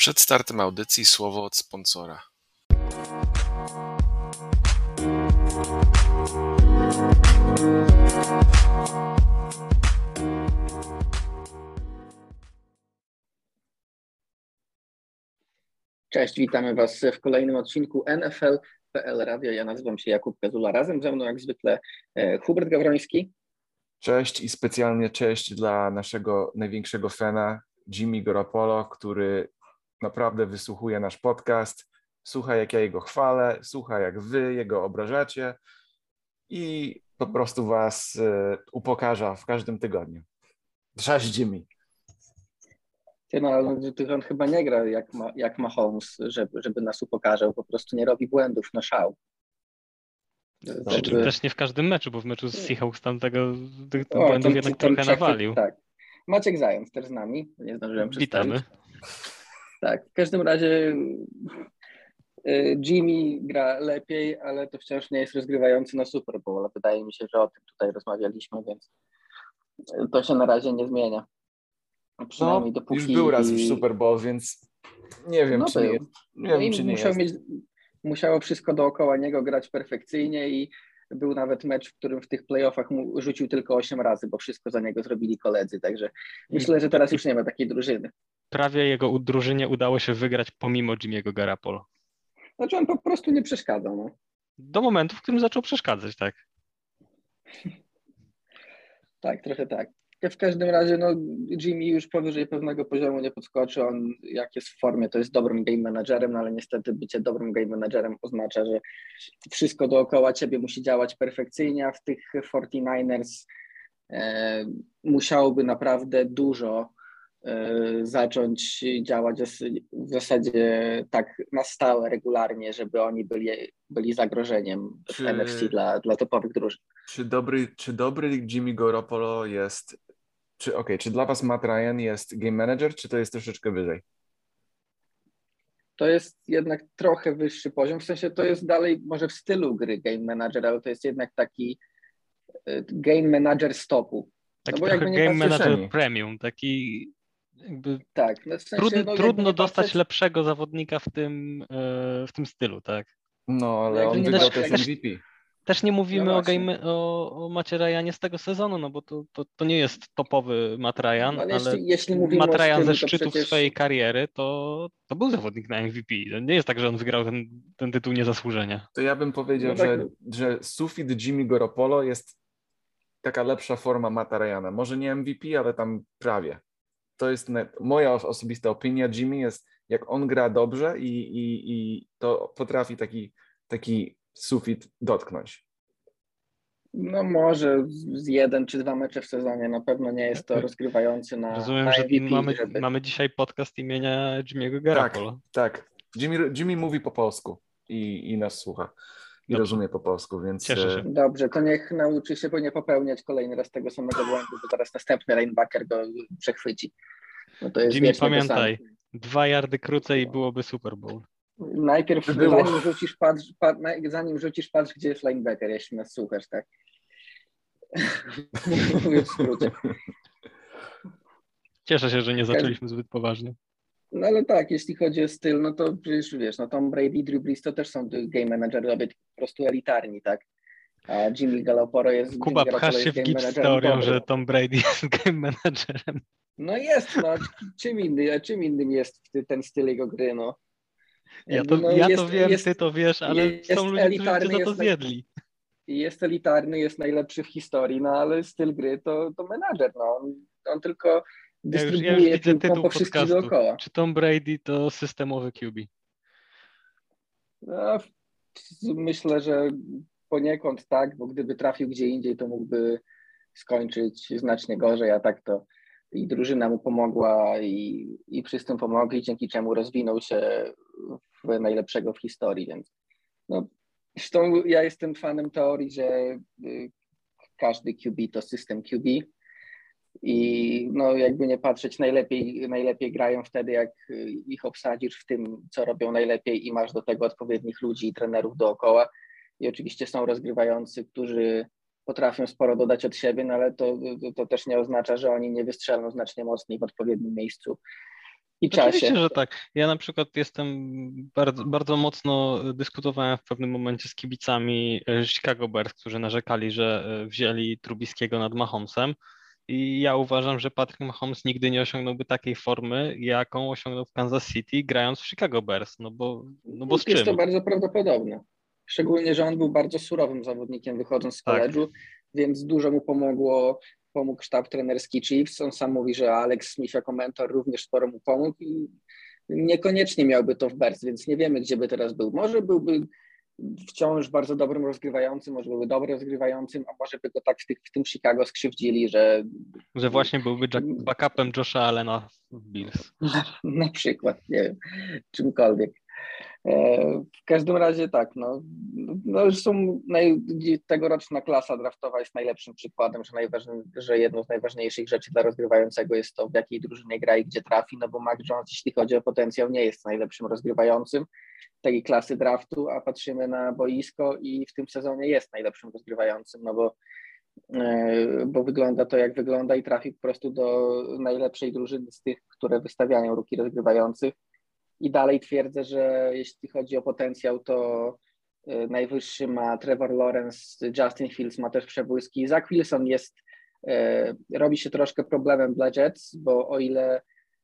Przed startem audycji słowo od sponsora. Cześć, witamy Was w kolejnym odcinku NFL.pl Radio. Ja nazywam się Jakub Kazula. Razem ze mną jak zwykle e, Hubert Gawroński. Cześć i specjalnie cześć dla naszego największego fana Jimmy Garoppolo, który naprawdę wysłuchuje nasz podcast, słucha jak ja jego chwalę, słucha jak wy jego obrażacie i po prostu was y, upokarza w każdym tygodniu. Cześć Jimmy. Ty, no, ale on chyba nie gra jak ma, jak ma Holmes, żeby, żeby nas upokarzał, po prostu nie robi błędów, no szał. Przy czym też nie w każdym meczu, bo w meczu z Seahawks tam tego, tych o, błędów jednak trochę nawalił. Tak. Maciek Zając też z nami, nie zdążyłem przedstawić. Tak, w każdym razie y, Jimmy gra lepiej, ale to wciąż nie jest rozgrywający na Super Bowl. Wydaje mi się, że o tym tutaj rozmawialiśmy, więc to się na razie nie zmienia. Przynajmniej no, dopóki... Już był raz w Super Bowl, więc nie wiem, no czy, nie, nie, wiem, czy nie musiał jest. Mieć, musiało wszystko dookoła niego grać perfekcyjnie i był nawet mecz, w którym w tych playoffach mu rzucił tylko 8 razy, bo wszystko za niego zrobili koledzy, także myślę, że teraz już nie ma takiej drużyny prawie jego drużynie udało się wygrać pomimo Jimmy'ego Garapolo. Znaczy on po prostu nie przeszkadzał. No. Do momentu, w którym zaczął przeszkadzać, tak. tak, trochę tak. W każdym razie no, Jimmy już powyżej pewnego poziomu nie podskoczy. On jak jest w formie, to jest dobrym game managerem, no, ale niestety bycie dobrym game managerem oznacza, że wszystko dookoła ciebie musi działać perfekcyjnie, a w tych 49ers e, musiałoby naprawdę dużo E, zacząć działać w zasadzie tak na stałe, regularnie, żeby oni byli, byli zagrożeniem czy, w NFC dla, dla topowych drużyn. Czy dobry, czy dobry Jimmy Garoppolo jest, czy okay, czy dla was Matt Ryan jest game manager, czy to jest troszeczkę wyżej? To jest jednak trochę wyższy poziom, w sensie to jest dalej może w stylu gry game manager, ale to jest jednak taki e, game manager stopu. Taki no bo trochę game manager premium, taki jakby tak, no w sensie, trud, no, trudno dostać patrzeć... lepszego zawodnika w tym, e, w tym stylu, tak? No, ale on wygrał też MVP. Też nie mówimy no o, game, o, o Macie Ryanie z tego sezonu, no bo to, to, to nie jest topowy Matt Ryan, no, ale, ale jeśli, jeśli Matt Ryan ze szczytów przecież... swojej kariery, to, to był zawodnik na MVP. To nie jest tak, że on wygrał ten, ten tytuł niezasłużenia. To ja bym powiedział, no tak. że, że sufit Jimmy Garoppolo jest taka lepsza forma Matta Ryana. Może nie MVP, ale tam prawie to jest moja osobista opinia. Jimmy jest, jak on gra dobrze i, i, i to potrafi taki, taki sufit dotknąć. No może z jeden czy dwa mecze w sezonie, na pewno nie jest to rozgrywający na Rozumiem, na że mamy, żeby... mamy dzisiaj podcast imienia Jimmy'ego Garoppolo. Tak, tak. Jimmy, Jimmy mówi po polsku i, i nas słucha i Dobrze. rozumie po polsku, więc... Cieszę się. E, Dobrze, to niech nauczy się, bo nie popełniać kolejny raz tego samego błędu, bo teraz następny linebacker go przechwyci. No to jest Jimmy, pamiętaj, dwa yardy krócej i byłoby Super Bowl. Najpierw zanim rzucisz, patrz, patrz, zanim rzucisz, patrz, gdzie jest linebacker, jeśli nas słuchasz, tak? Mówię w skrócie. Cieszę się, że nie zaczęliśmy zbyt poważnie. No ale tak, jeśli chodzi o styl, no to przecież wiesz, no Tom Brady, Drew Brees to też są game managerowie po prostu elitarni, tak? A Jimmy Garoppolo jest... Kuba, pchasz się w gip z teorią, że Tom Brady jest game managerem. No jest, no. Czym, inny, czym innym jest ten styl jego gry, no. Ja to, no, ja jest, to wiem, jest, ty to wiesz, ale są ludzie, którzy to zjedli. Jest elitarny, jest najlepszy w historii, no ale styl gry to, to menadżer, no. On, on tylko dystrybuuje ja już, ja już widzę tytuł po wszystkich dookoła. Czy Tom Brady to systemowy QB? No, myślę, że poniekąd tak, bo gdyby trafił gdzie indziej, to mógłby skończyć znacznie gorzej, a tak to i drużyna mu pomogła i, i wszyscy pomogli, dzięki czemu rozwinął się w najlepszego w historii, więc no, zresztą ja jestem fanem teorii, że y, każdy QB to system QB i no jakby nie patrzeć, najlepiej, najlepiej grają wtedy, jak ich obsadzisz w tym, co robią najlepiej i masz do tego odpowiednich ludzi i trenerów dookoła i oczywiście są rozgrywający, którzy potrafią sporo dodać od siebie, no ale to, to, też nie oznacza, że oni nie wystrzelą znacznie mocniej w odpowiednim miejscu i czasie. Oczywiście, że tak. Ja na przykład jestem bardzo, bardzo mocno dyskutowałem w pewnym momencie z kibicami e, Chicago Bears, którzy narzekali, że e, wzięli Trubiskiego nad Mahomesem. I ja uważam, że Patrick Mahomes nigdy nie osiągnąłby takiej formy, jaką osiągnął w Kansas City, grając w Chicago Bears. No bo, no bo z Jest czym? to bardzo prawdopodobne. Szczególnie, że on był bardzo surowym zawodnikiem wychodząc z tak. college'u, więc dużo mu pomogło pomógł sztab trenerski Chiefs. On sam mówi, że Alex Smith jako mentor również sporo mu pomógł i niekoniecznie miałby to w Bears, więc nie wiemy, gdzie by teraz był. Może byłby wciąż bardzo dobrym rozgrywającym, może byłby dobrym rozgrywającym, a może by go tak w, tych, w tym Chicago skrzywdzili, że... Że właśnie byłby backupem Josha Allena w Bills. Na, na przykład, nie wiem, czymkolwiek. E, w każdym razie tak, no, no są naj, tegoroczna klasa draftowa jest najlepszym przykładem, że, że jedną z najważniejszych rzeczy dla rozgrywającego jest to, w jakiej drużynie gra i gdzie trafi, no bo Mac Jones, jeśli chodzi o potencjał, nie jest najlepszym rozgrywającym tej klasy draftu, a patrzymy na boisko i w tym sezonie jest najlepszym rozgrywającym, no bo e, bo wygląda to jak wygląda i trafi po prostu do najlepszej drużyny z tych, które wystawiają ruki rozgrywających i dalej twierdzę, że jeśli chodzi o potencjał, to y, najwyższy ma Trevor Lawrence, Justin Fields ma też przebłyski. Zach Wilson jest, y, robi się troszkę problemem dla Jets, bo o ile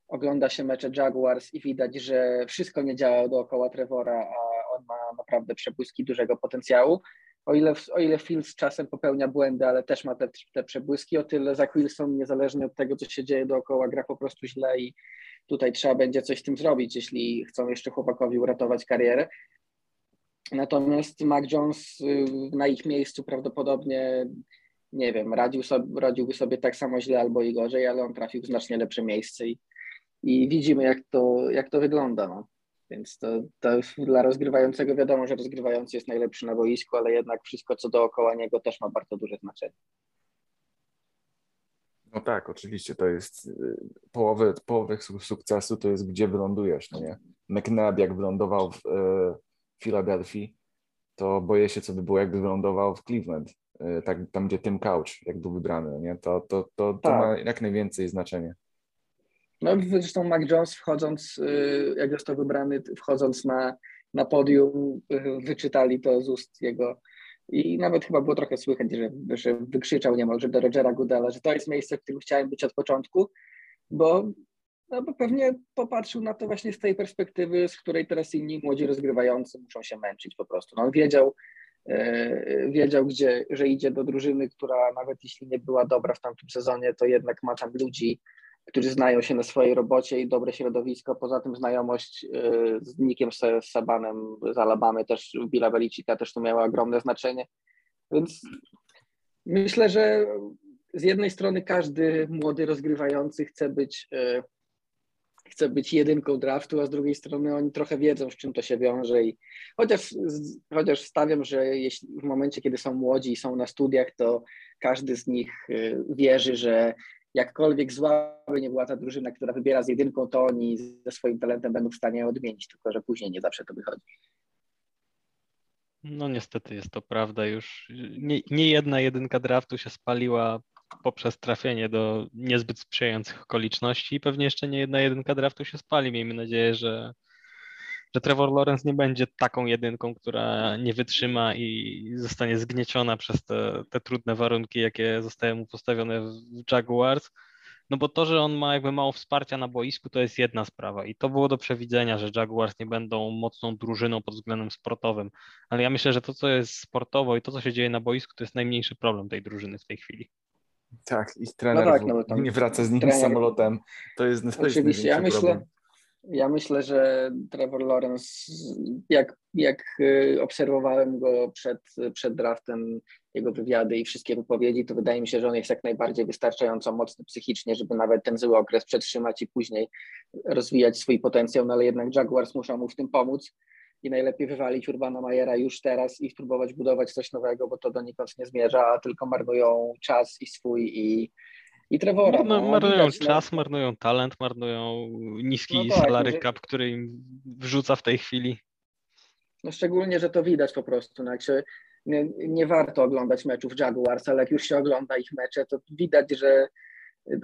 ogląda się mecze Jaguars i widać, że wszystko nie działa dookoła Trevora, a on ma naprawdę przebłyski dużego potencjału, o ile, o ile Fields czasem popełnia błędy, ale też ma te, te przebłyski, o tyle Zach Wilson, niezależnie od tego, co się dzieje dookoła, gra po prostu źle i tutaj trzeba będzie coś z tym zrobić, jeśli chcą jeszcze chłopakowi uratować karierę. Natomiast Mac Jones y, na ich miejscu prawdopodobnie, nie wiem, radził sobie, radziłby sobie tak samo źle albo i gorzej, ale on trafił w znacznie lepsze miejsce i, i widzimy, jak to, jak to wygląda. No. Więc to, to dla rozgrywającego wiadomo, że rozgrywający jest najlepszy na boisku, ale jednak wszystko, co dookoła niego też ma bardzo duże znaczenie. No tak, oczywiście, to jest y, połowę, połowę sukcesu to jest gdzie wylądujesz, no nie? McNabb jak wylądował w Filadelfii, to boję się, co by było, jakby wylądował w Cleveland, y, tak, tam gdzie Tim Couch, jak był wybrany, no nie? To, to, to, to tak. ma jak najwięcej znaczenia. No zresztą Mac Jones wchodząc, y, jak został wybrany, wchodząc na, na podium, wyczytali to z ust jego i nawet chyba było trochę słychać, że, że wykrzyczał niemalże do Rogera Goodella, że to jest miejsce, w którym chciałem być od początku, bo, no bo pewnie popatrzył na to właśnie z tej perspektywy, z której teraz inni młodzi rozgrywający muszą się męczyć po prostu. No, on wiedział, e, wiedział gdzie, że idzie do drużyny, która nawet jeśli nie była dobra w tamtym sezonie, to jednak ma tam ludzi, którzy znają się na swojej robocie i dobre środowisko. Poza tym znajomość y, z Nikiem Sabanem z Alabamy, też Billa Belicika też to miała ogromne znaczenie. Więc myślę, że z jednej strony każdy młody rozgrywający chce być, y, chce być jedynką draftu, a z drugiej strony oni trochę wiedzą, z czym to się wiąże. I chociaż, chociaż stawiam, że jeśli w momencie, kiedy są młodzi i są na studiach, to każdy z nich y, wierzy, że jakkolwiek zła by nie była ta drużyna, która wybiera z jedynką, to oni ze swoim talentem będą w stanie odmienić, tylko że później nie zawsze to wychodzi. No niestety jest to prawda. Już nie, nie jedna jedynka draftu się spaliła poprzez trafienie do niezbyt sprzyjających okoliczności i pewnie jeszcze nie jedna jedynka draftu się spali. Miejmy nadzieję, że, że Trevor Lawrence nie będzie taką jedynką, która nie wytrzyma i zostanie zgnieciona przez te, te trudne warunki, jakie zostały mu postawione w Jaguars. No bo to, że on ma jakby mało wsparcia na boisku, to jest jedna sprawa i to było do przewidzenia, że Jaguars nie będą mocną drużyną pod względem sportowym, ale ja myślę, że to, co jest sportowo i to, co się dzieje na boisku, to jest najmniejszy problem tej drużyny w tej chwili. Tak, ich trener no tak, no, nie wraca z nim trener... samolotem. To jest, to Oczywiście, ja myślę, problem. Ja myślę, że Trevor Lawrence, jak, jak y, obserwowałem go przed, przed draftem, jego wywiady i wszystkie wypowiedzi, to wydaje mi się, że on jest jak najbardziej wystarczająco mocny psychicznie, żeby nawet ten zły okres przetrzymać i później rozwijać swój potencjał, no ale jednak Jaguars muszą mu w tym pomóc i najlepiej wywalić Urbana Majera już teraz i spróbować budować coś nowego, bo to donikąd nie zmierza, a tylko marnują czas i swój i, i Trevora. No, no, marnują no. czas, no. marnują talent, marnują niski no tak, salary że... cap, który im wrzuca w tej chwili. No szczególnie, że to widać po prostu. No jak się, nie, nie warto oglądać meczów Jaguars, ale jak już się ogląda ich mecze, to widać, że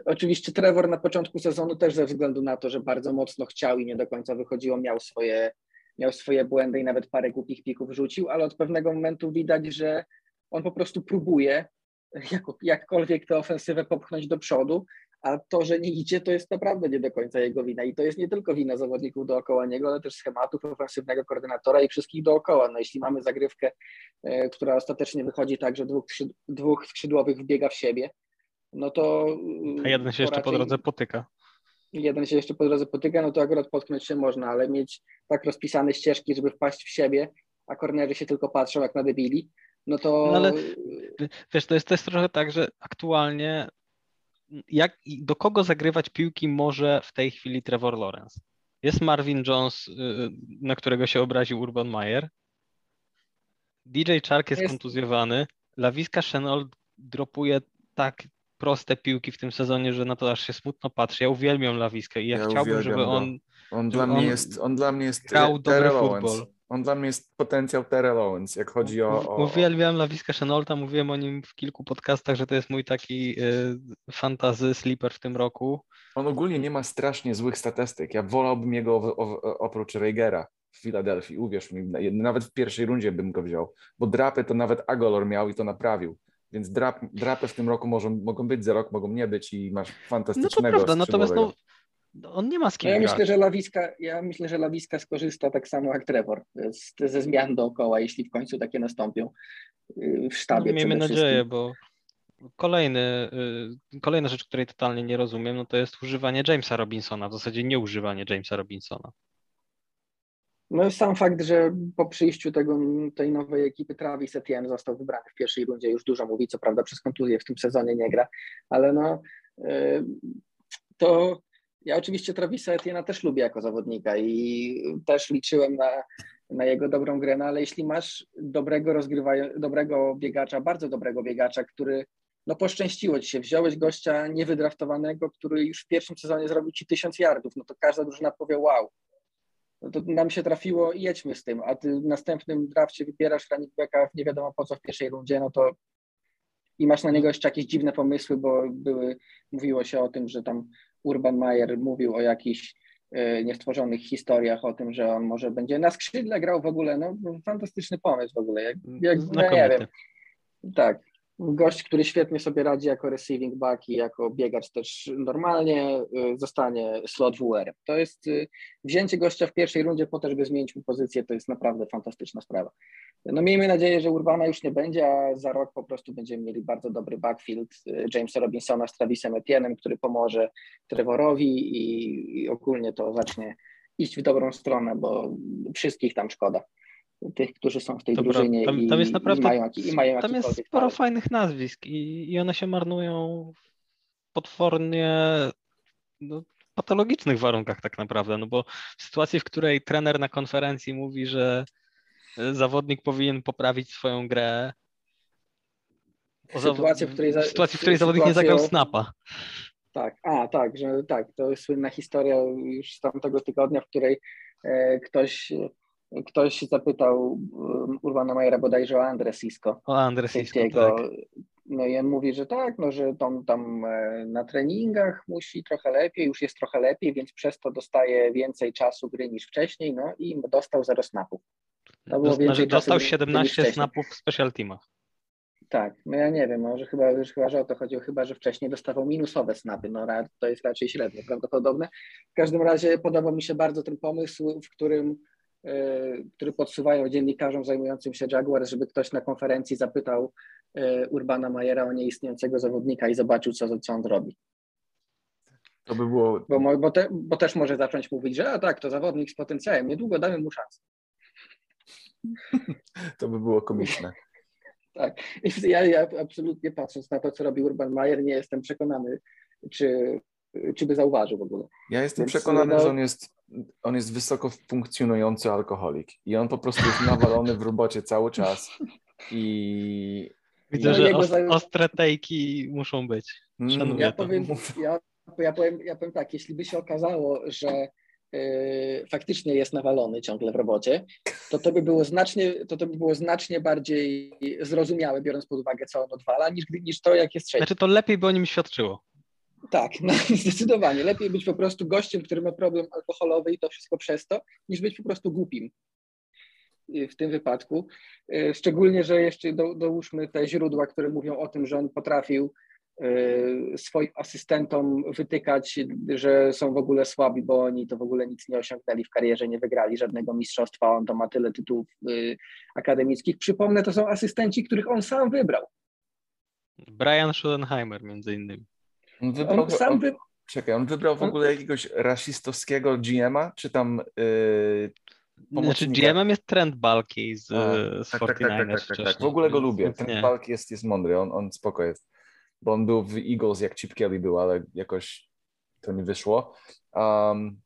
Oczywiście Trevor na początku sezonu też ze względu na to, że bardzo mocno chciał i nie do końca wychodziło, miał swoje, miał swoje błędy i nawet parę głupich pików rzucił, ale od pewnego momentu widać, że on po prostu próbuje jak, jakkolwiek tę ofensywę popchnąć do przodu, a to, że nie idzie, to jest naprawdę nie do końca jego wina. I to jest nie tylko wina zawodników dookoła niego, ale też schematów ofensywnego koordynatora i wszystkich dookoła. No jeśli mamy zagrywkę, e, która ostatecznie wychodzi tak, że dwóch, dwóch skrzydłowych wbiega w siebie, no to... A jeden się jeszcze po drodze potyka. Jeden się jeszcze po drodze potyka, no to akurat potknąć się można, ale mieć tak rozpisane ścieżki, żeby wpaść w siebie, a kornerzy się tylko patrzą jak na debili, no to... No ale wiesz, to jest, to jest trochę tak, że aktualnie jak, do kogo zagrywać piłki może w tej chwili Trevor Lawrence? Jest Marvin Jones, y, na którego się obraził Urban Meyer. DJ Chark jest, jest... kontuzjowany. Lawiska Chenault dropuje tak proste piłki w tym sezonie, że na to aż się smutno patrzy. Ja uwielbiam Lawiskę i ja, ja chciałbym, żeby on. On dla, mnie jest, on dla mnie jest grał dobry futbol. On dla mnie jest potencjał Terrell Owens, jak chodzi o... o... Uwielbiam Lawiska Chenolta, mówiłem o nim w kilku podcastach, że to jest mój taki y, fantazy sleeper w tym roku. On ogólnie nie ma strasznie złych statystyk. Ja wolałbym jego o, o, oprócz Reigera w Filadelfii, uwierz mi, nawet w pierwszej rundzie bym go wziął, bo drapy to nawet Agolor miał i to naprawił. Więc drap, drapy w tym roku mogą, mogą być za rok, mogą nie być i masz fantastycznego No to prawda, natomiast no, on nie ma z kim no ja myślę, że Lawiska, ja myślę, że Lawiska skorzysta tak samo jak Trevor z, ze zmian dookoła, jeśli w końcu takie nastąpią y, w sztabie. No, miejmy nadzieję, bo kolejny, y, kolejna rzecz, której totalnie nie rozumiem, no to jest używanie Jamesa Robinsona, w zasadzie nieużywanie Jamesa Robinsona. No sam fakt, że po przyjściu tego, tej nowej ekipy Travis Etienne został wybrany w pierwszej rundzie już dużo mówi, co prawda przez kontuzję w tym sezonie nie gra, ale no y, to ja oczywiście Travisa Etiena też lubię jako zawodnika i też liczyłem na, na jego dobrą grę, no ale jeśli masz dobrego rozgrywa, dobrego biegacza, bardzo dobrego biegacza, który no poszczęściło ci się, wziąłeś gościa niewydraftowanego, który już w pierwszym sezonie zrobił ci tysiąc yardów, no to każda drużyna powie wow, no to nam się trafiło i jedźmy z tym, a ty w następnym drafcie wybierasz running backa nie wiadomo po co w pierwszej rundzie, no to i masz na niego jeszcze jakieś dziwne pomysły, bo były, mówiło się o tym, że tam Urban Meyer mówił o jakichś e, niestworzonych historiach, o tym, że on może będzie na skrzydle grał w ogóle, no fantastyczny pomysł w ogóle, jak, jak no, nie wiem. Tak, gość, który świetnie sobie radzi jako receiving back i jako biegacz też normalnie, y, zostanie slot WR. To jest y, wzięcie gościa w pierwszej rundzie po to, żeby zmienić mu pozycję, to jest naprawdę fantastyczna sprawa. No miejmy nadzieję, że Urbana już nie będzie, a za rok po prostu będziemy mieli bardzo dobry backfield y, Jamesa Robinsona z Travisem Etienne'em, który pomoże Trevorowi i, i ogólnie to zacznie iść w dobrą stronę, bo wszystkich tam szkoda tych, którzy są w tej Dobra, drużynie tam, tam jest naprawdę, i mają, i mają Tam jest sporo fajnych nazwisk i, i one się marnują w potwornie no, patologicznych warunkach tak naprawdę, no bo w sytuacji, w której trener na konferencji mówi, że zawodnik powinien poprawić swoją grę, sytuacji, w której, w sytuacji, w której zawodnik nie zagrał snapa. Tak, a tak, że tak, to jest słynna historia już z tamtego tygodnia, w której e, ktoś Ktoś zapytał um, Urbana Majera bodajże o Andre Sisko. O Andre Sisko, tak. No i on mówi, że tak, no, że tam, tam e, na treningach musi trochę lepiej, już jest trochę lepiej, więc przez to dostaje więcej czasu gry niż wcześniej, no i dostał zero snapów. To było znaczy, dostał 17 snapów w special teamach. Tak, no ja nie wiem, może chyba, już chyba, że o to chodziło, chyba, że wcześniej dostawał minusowe snapy, no to jest raczej średnio prawdopodobne. W każdym razie podoba mi się bardzo ten pomysł, w którym który podsuwają dziennikarzom zajmującym się Jaguar, żeby ktoś na konferencji zapytał e, Urbana Majera o nieistniejącego zawodnika i zobaczył, co, co on robi. To by było. Bo, bo, te, bo, też może zacząć mówić, że a tak, to zawodnik z potencjałem, niedługo damy mu szansę. To by było komiczne. tak. Ja, ja absolutnie patrząc na to, co robi Urban Majer, nie jestem przekonany, czy, czy by zauważył w ogóle. Ja jestem Więc, przekonany, no, że on jest on jest wysoko funkcjonujący alkoholik i on po prostu jest nawalony w robocie cały czas i... Widzę, no, że os ostre tejki muszą być. Mm, ja powiem, ja, ja, powiem, ja powiem tak, jeśli by się okazało, że yy, faktycznie jest nawalony ciągle w robocie, to to by było znacznie, to, to by było znacznie bardziej zrozumiałe, biorąc pod uwagę, co on odwala, niż, niż to, jak jest trzeci. Znaczy to lepiej by o nim świadczyło. Tak, no, zdecydowanie. Lepiej być po prostu gościem, który ma problem alkoholowy i to wszystko przez to, niż być po prostu głupim w tym wypadku. E, szczególnie, że jeszcze do, dołóżmy te źródła, które mówią o tym, że on potrafił e, swoim asystentom wytykać, że są w ogóle słabi, bo oni to w ogóle nic nie osiągnęli w karierze, nie wygrali żadnego mistrzostwa, on to ma tyle tytułów akademickich. Przypomnę, to są asystenci, których on sam wybrał. Brian Schoenheimer między innymi. On wybrał, on sam wy... Czekaj, on wybrał w ogóle jakiegoś rasistowskiego GM-a, czy tam yy, znaczy GM jest Trent Balki z, A, z tak, 49ers tak, tak, tak, tak, W ogóle go lubię. Trent Balki jest, jest mądry, on, on spoko jest. Bo on był w Eagles jak Chip Kelly był, ale jakoś to nie wyszło. Um,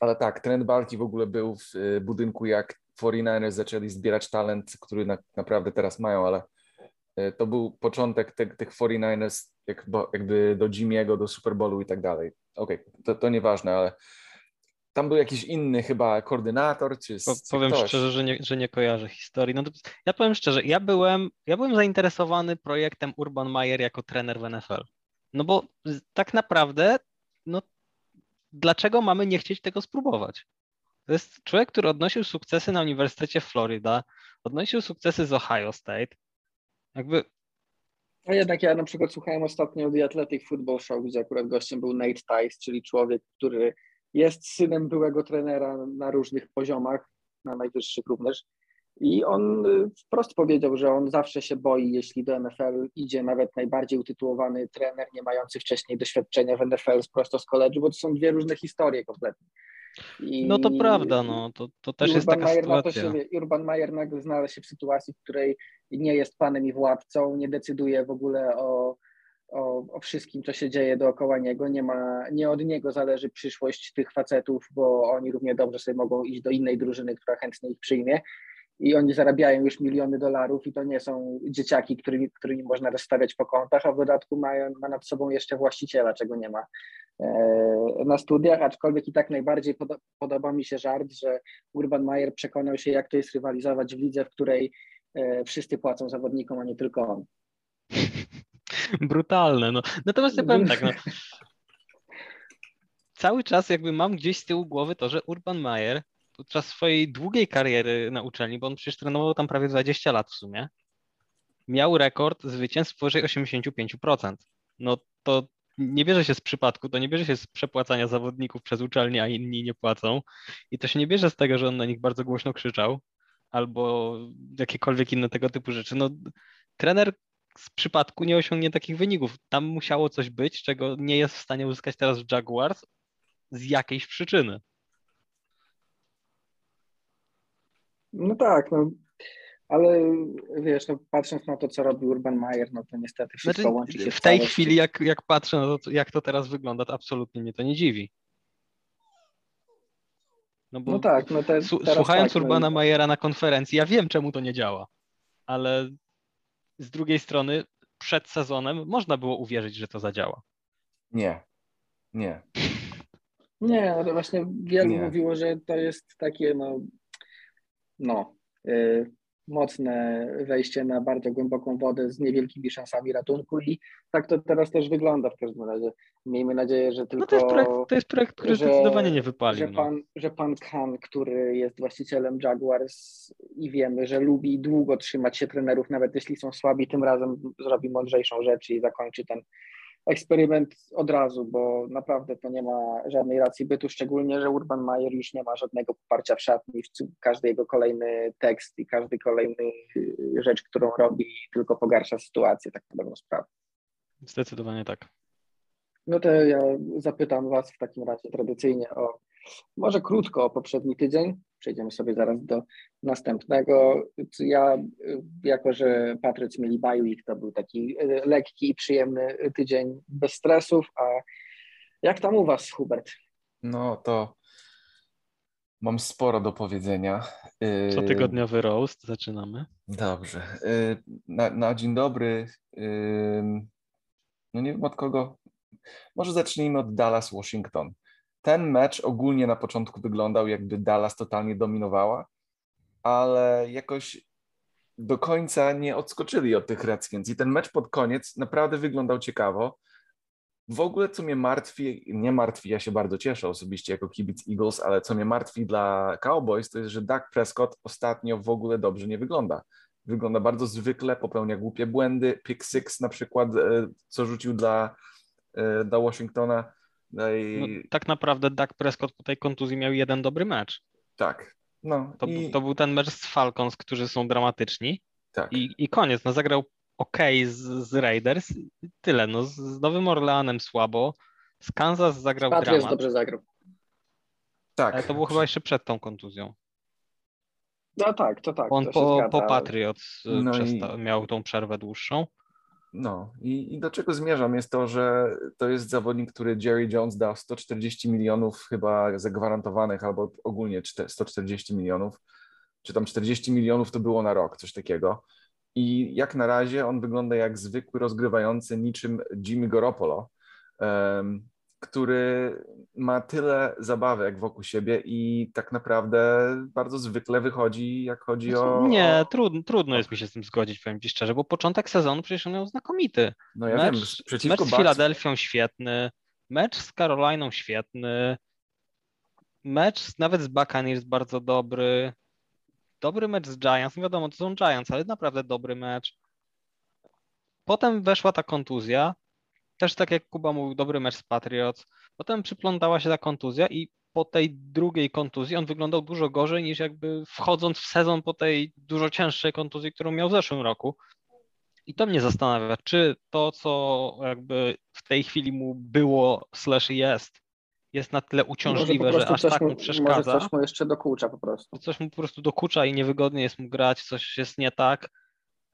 ale tak, Trent Balki w ogóle był w y, budynku jak 49ers zaczęli zbierać talent, który na, naprawdę teraz mają, ale y, to był początek te, tych 49ers jakby, jakby do Jimmy'ego, do Super Bowlu i tak dalej. Okej, okay, to, to nieważne, ale tam był jakiś inny chyba koordynator, czy, po, Powiem ktoś. szczerze, że nie, że nie kojarzę historii. No to, ja powiem szczerze, ja byłem, ja byłem zainteresowany projektem Urban Meyer jako trener w NFL. No bo tak naprawdę, no dlaczego mamy nie chcieć tego spróbować? To jest człowiek, który odnosił sukcesy na Uniwersytecie Florida, odnosił sukcesy z Ohio State. Jakby a jednak ja na przykład słuchałem ostatnio The Athletic Football Show, gdzie akurat gościem był Nate Tice, czyli człowiek, który jest synem byłego trenera na różnych poziomach, na najwyższych również. I on y, wprost powiedział, że on zawsze się boi, jeśli do NFL idzie nawet najbardziej utytułowany trener, nie mający wcześniej doświadczenia w NFL prosto z koledżu, bo to są dwie różne historie kompletnie. I no to prawda, no to, to też Urban jest taka Mayer sytuacja. Się, Urban Mayer nagle znalazł się w sytuacji, w której nie jest panem i władcą, nie decyduje w ogóle o o, o, wszystkim, co się dzieje dookoła niego. Nie, ma, nie od niego zależy przyszłość tych facetów, bo oni równie dobrze sobie mogą iść do innej drużyny, która chętnie ich przyjmie. I oni zarabiają już miliony dolarów i to nie są dzieciaki, którymi, którymi można rozstawiać po kątach, a w dodatku mają, ma nad sobą jeszcze właściciela, czego nie ma e, na studiach, aczkolwiek i tak najbardziej podo podoba mi się żart, że Urban Meyer przekonał się, jak to jest rywalizować w lidze, w której e, wszyscy płacą zawodnikom, a nie tylko on. brutalne. No. Natomiast ja powiem tak, no. cały czas jakby mam gdzieś z tyłu głowy to, że Urban Meyer podczas swojej długiej kariery na uczelni, bo on przecież trenował tam prawie 20 lat w sumie, miał rekord zwycięstw powyżej 85%. No to nie bierze się z przypadku, to nie bierze się z przepłacania zawodników przez uczelnię, a inni nie płacą. I to się nie bierze z tego, że on na nich bardzo głośno krzyczał albo jakiekolwiek inne tego typu rzeczy. No, trener z przypadku nie osiągnie takich wyników. Tam musiało coś być, czego nie jest w stanie uzyskać teraz Jaguars z jakiejś przyczyny. No tak, no, ale wiesz, no, patrząc na to, co robi Urban Meyer, no to niestety wszystko znaczy, łączy się w, w tej chwili, jak, jak patrzę na to, jak to teraz wygląda, to absolutnie mnie to nie dziwi. No, bo no tak, no te, słuchając tak, Urbana no... Mayera na konferencji, ja wiem, czemu to nie działa, ale z drugiej strony przed sezonem można było uwierzyć, że to zadziała. Nie, nie. Nie, ale właśnie wielu nie. mówiło, że to jest takie no, no y, mocne wejście na bardzo głęboką wodę z niewielkimi szansami ratunku i tak to teraz też wygląda w każdym razie. Miejmy nadzieję, że tylko... No to, jest projekt, to jest projekt, który że, zdecydowanie nie wypalił. Że pan, no. że pan Khan, który jest właścicielem Jaguars i wiemy, że lubi długo trzymać się trenerów, nawet jeśli są słabi, tym razem zrobi mądrzejszą rzecz i zakończy ten eksperyment od razu, bo naprawdę to nie ma żadnej racji bytu, szczególnie, że Urban Meyer już nie ma żadnego poparcia w szatni, każdy jego kolejny tekst i każdy kolejny rzecz, którą robi, tylko pogarsza sytuację, tak na dobrą sprawę. Zdecydowanie tak. No to ja zapytam Was w takim razie tradycyjnie o może krótko o poprzedni tydzień, przejdziemy sobie zaraz do następnego. Ja, jako że Patrycy mieli bajwik, to był taki e, lekki i przyjemny tydzień bez stresów, a jak tam u Was, Hubert? No to mam sporo do powiedzenia. Cotygodniowy roast, zaczynamy. Dobrze. E, na, na dzień dobry. No nie wiem od kogo. Może zacznijmy od Dallas, Washington ten mecz ogólnie na początku wyglądał, jakby Dallas totalnie dominowała, ale jakoś do końca nie odskoczyli od tych Redskins i ten mecz pod koniec naprawdę wyglądał ciekawo. W ogóle co mnie martwi, nie martwi, ja się bardzo cieszę osobiście jako kibic Eagles, ale co mnie martwi dla Cowboys, to jest, że Dak Prescott ostatnio w ogóle dobrze nie wygląda. Wygląda bardzo zwykle, popełnia głupie błędy. Pick six na przykład, e, co rzucił dla, e, dla Washingtona. No, tak naprawdę Dak Prescott po tej kontuzji miał jeden dobry mecz. Tak. No, to, i... to był ten mecz z Falcons, którzy są dramatyczni. Tak. I, i koniec. No, zagrał ok z, z Raiders. Tyle. No, z Nowym Orleanem słabo. Z Kansas zagrał Patriots dramat. dobrze zagrał. Tak. Ale to było chyba jeszcze przed tą kontuzją. No tak, to tak. On to po, po Patriots y, no i... miał tą przerwę dłuższą. No i, i do czego zmierzam jest to, że to jest zawodnik, który Jerry Jones dał 140 milionów chyba zagwarantowanych albo ogólnie 140 milionów, czy tam 40 milionów to było na rok, coś takiego. I jak na razie on wygląda jak zwykły rozgrywający niczym Jimmy Garoppolo, um, który ma tyle zabawek wokół siebie i tak naprawdę bardzo zwykle wychodzi, jak chodzi znaczy, o... Nie, trudno, trudno jest mi się z tym zgodzić, powiem Ci szczerze, bo początek sezonu przecież on miał znakomity. No ja mecz, wiem, przeciwko mecz z Filadelfią świetny, mecz z Caroliną świetny, mecz nawet z Buccaneers bardzo dobry, dobry mecz z Giants, no wiadomo, to są Giants, ale naprawdę dobry mecz. Potem weszła ta kontuzja, też tak jak Kuba mówił, dobry mecz z Patriots. Potem przyplątała się ta kontuzja i po tej drugiej kontuzji on wyglądał dużo gorzej niż jakby wchodząc w sezon po tej dużo cięższej kontuzji, którą miał w zeszłym roku. I to mnie zastanawia, czy to, co jakby w tej chwili mu było slash jest, jest na tyle uciążliwe, że aż tak mu przeszkadza. Może coś mu jeszcze dokucza po prostu. Coś mu po prostu dokucza i niewygodnie jest mu grać, coś jest nie tak.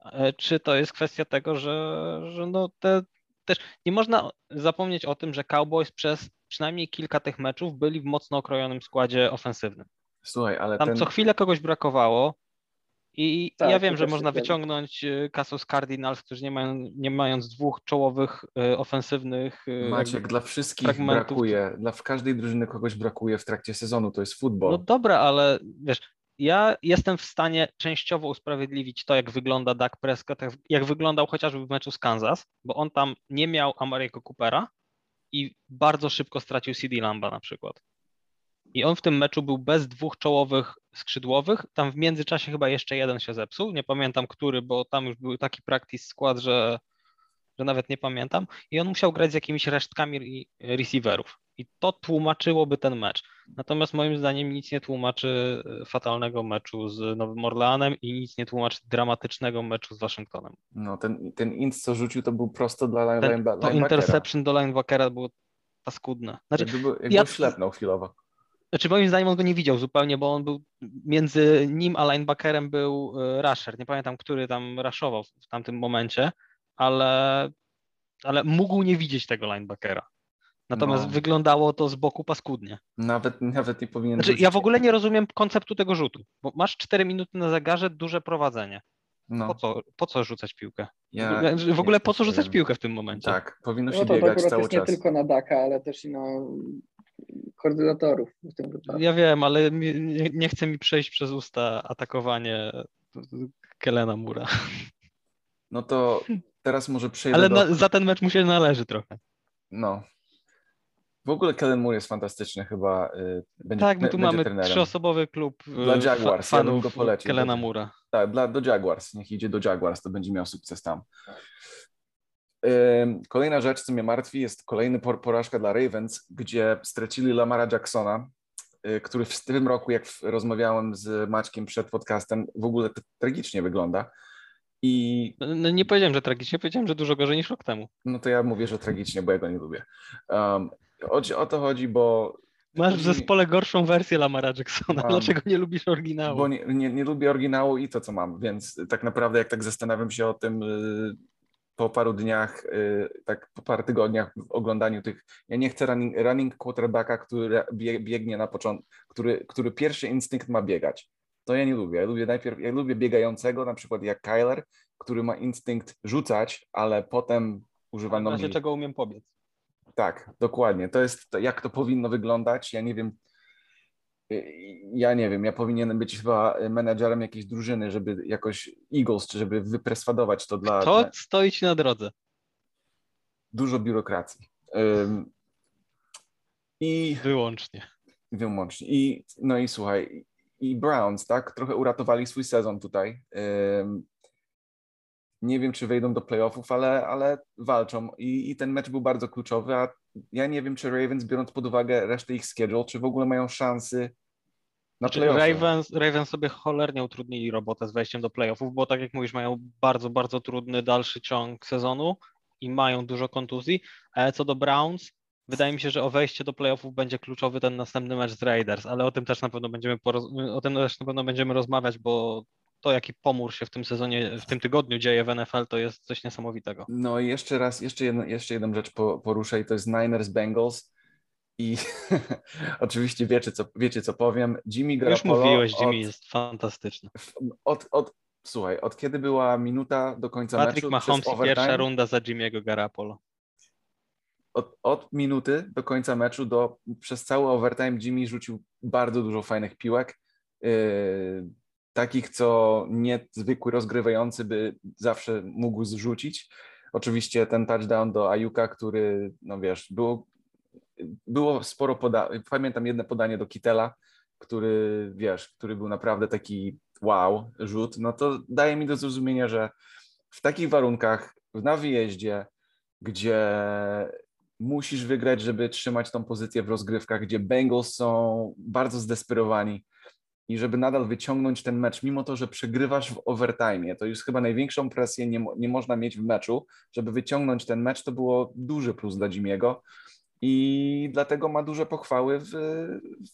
E, czy to jest kwestia tego, że, że no te też nie można zapomnieć o tym, że Cowboys przez przynajmniej kilka tych meczów byli w mocno okrojonym składzie ofensywnym. Słuchaj, ale Tam ten... co chwilę kogoś brakowało i tak, ja wiem, że można wyciągnąć Casus y, Cardinals, którzy nie, mają, nie mając dwóch czołowych y, ofensywnych y, Maciek, dla wszystkich fragmentów. brakuje, dla każdej drużyny kogoś brakuje w trakcie sezonu, to jest futbol. No dobra, ale wiesz, ja jestem w stanie częściowo usprawiedliwić to, jak wygląda Dak Prescott, jak wyglądał chociażby w meczu z Kansas, bo on tam nie miał Amariego Coopera i bardzo szybko stracił CD Lamba na przykład. I on w tym meczu był bez dwóch czołowych skrzydłowych. Tam w międzyczasie chyba jeszcze jeden się zepsuł. Nie pamiętam który, bo tam już był taki practice skład, że, że nawet nie pamiętam. I on musiał grać z jakimiś resztkami receiverów. I to tłumaczyłoby ten mecz. Natomiast moim zdaniem nic nie tłumaczy e, fatalnego meczu z Nowym Orleanem i nic nie tłumaczy dramatycznego meczu z Waszyngtonem. No ten, ten int, co rzucił, to był prosto dla ten, linebackera. To interception do linebackera było paskudne. Znaczy, jakby, był, jakby ja, ślepnął chwilowo. Znaczy moim zdaniem on go nie widział zupełnie, bo on był między nim a linebackerem był e, rusher. Nie pamiętam, który tam rushował w tamtym momencie, ale, ale mógł nie widzieć tego linebackera. Natomiast no. wyglądało to z boku paskudnie. Nawet, nawet nie powinien znaczy, Ja w ogóle nie rozumiem konceptu tego rzutu, bo masz 4 minuty na zegarze, duże prowadzenie. No. Po, co, po co rzucać piłkę? Ja, w ogóle po co rzucać piłkę w tym momencie? Tak, powinno się no to biegać cały jest czas. nie tylko na Daka, ale też i na koordynatorów w tym wypadku. Ja wiem, ale nie, nie chce mi przejść przez usta atakowanie Kelena Mura. No to teraz może przejdę Ale do... na, za ten mecz mu się należy trochę. No, w ogóle Kellen Moore jest fantastyczny, chyba y, będzie Tak, my tu mamy trenerem. trzyosobowy klub y, dla Jaguars, fanów ja go polecił. Kellena Mura. Tak, dla, do Jaguars, niech idzie do Jaguars, to będzie miał sukces tam. Kolejna rzecz, co mnie martwi, jest kolejny porażka dla Ravens, gdzie stracili Lamara Jacksona, y, który w tym roku, jak rozmawiałem z Maćkiem przed podcastem, w ogóle tragicznie wygląda. I... No, nie powiedziałem, że tragicznie, powiedziałem, że dużo gorzej niż rok temu. No to ja mówię, że tragicznie, bo ja go nie lubię. Um, o, o to chodzi, bo Masz w zespole gorszą wersję Lamara Jacksona. Mam, Dlaczego nie lubisz oryginału? Bo nie, nie, nie, lubię oryginału i to, co mam, więc tak naprawdę jak tak zastanawiam się o tym y, po paru dniach, y, tak po paru tygodniach w oglądaniu tych, ja nie chcę running, running quarterbacka, który biegnie na początku, który, który pierwszy instynkt ma biegać. To ja nie lubię. Ja lubię najpierw, ja lubię biegającego, na przykład jak Kyler, który ma instynkt rzucać, ale potem używa nogi. W czego umiem pobiec. Tak, dokładnie. To jest to, jak to powinno wyglądać. Ja nie wiem. Ja nie wiem, ja powinienem być chyba menedżerem jakiejś drużyny, żeby jakoś Eagles, czy żeby wypreswadować to dla. To dla... stoi ci na drodze. Dużo biurokracji. I wyłącznie. Wyłącznie. I, no i słuchaj, i Browns, tak, trochę uratowali swój sezon tutaj. Nie wiem, czy wejdą do playoffów, ale, ale walczą I, i ten mecz był bardzo kluczowy, a ja nie wiem, czy Ravens, biorąc pod uwagę resztę ich schedule, czy w ogóle mają szansy na znaczy, Ravens, Ravens sobie cholernie utrudnili robotę z wejściem do playoffów, bo tak jak mówisz, mają bardzo, bardzo trudny dalszy ciąg sezonu i mają dużo kontuzji. Ale co do Browns, wydaje mi się, że o wejście do playoffów będzie kluczowy ten następny mecz z Raiders, ale o tym też na pewno będziemy o tym też na pewno będziemy rozmawiać, bo to, jaki pomór się w tym sezonie, w tym tygodniu dzieje w NFL, to jest coś niesamowitego. No i jeszcze raz, jeszcze, jedno, jeszcze jedną rzecz poruszę i to jest Niners Bengals. I oczywiście wiecie co, wiecie, co powiem. Jimmy Garoppolo... Już mówiłeś, Jimmy od, jest fantastyczny. Od, od, słuchaj, od kiedy była minuta do końca Patrick meczu... Patrick Mahomes pierwsza runda za Jimmy'ego Garoppolo. Od, od, minuty do końca meczu, do, przez cały overtime Jimmy rzucił bardzo dużo fajnych piłek. Yy, takich, co niezwykły rozgrywający by zawsze mógł zrzucić. Oczywiście ten touchdown do Ajuka, który, no wiesz, było, było sporo podań. Pamiętam jedno podanie do Kitela, który, wiesz, który był naprawdę taki wow, rzut. No to daje mi do zrozumienia, że w takich warunkach, na wyjeździe, gdzie musisz wygrać, żeby trzymać tą pozycję w rozgrywkach, gdzie Bengals są bardzo zdesperowani, i żeby nadal wyciągnąć ten mecz, mimo to, że przegrywasz w overtime, to już chyba największą presję nie, nie można mieć w meczu, żeby wyciągnąć ten mecz, to było duży plus dla Jimiego i dlatego ma duże pochwały w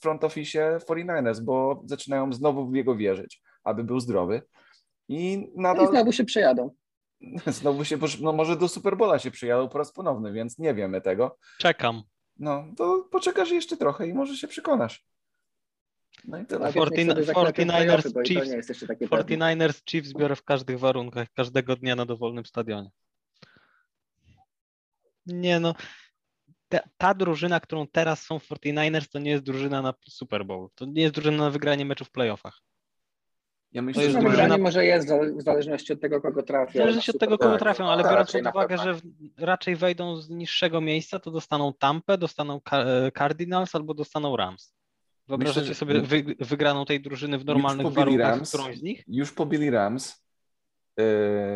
front office 49ers, bo zaczynają znowu w jego wierzyć, aby był zdrowy i nadal... No I znowu się przejadą. Znowu się, no może do Superbola się przyjadą po raz ponowny, więc nie wiemy tego. Czekam. No, to poczekasz jeszcze trochę i może się przekonasz. No i tyle. 49ers, Chiefs, 49ers Chiefs biorę w każdych warunkach, każdego dnia na dowolnym stadionie. Nie no, ta, ta, drużyna, którą teraz są 49ers, to nie jest drużyna na Super Bowl. To nie jest drużyna na wygranie meczu w playoffach. Ja myślę, to jest że drużyna... może jest w zależności od tego, kogo trafią. W zależności od tego, kogo tak. trafią, ale tak, biorąc pod uwagę, że raczej wejdą z niższego miejsca, to dostaną Tampę, dostaną Cardinals albo dostaną Rams. Wyobrażacie Myślę, sobie wy, wygraną tej drużyny w normalnych warunkach Rams, którąś z nich? Już pobili Rams yy,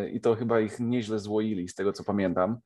i to chyba ich nieźle złoili, z tego co pamiętam.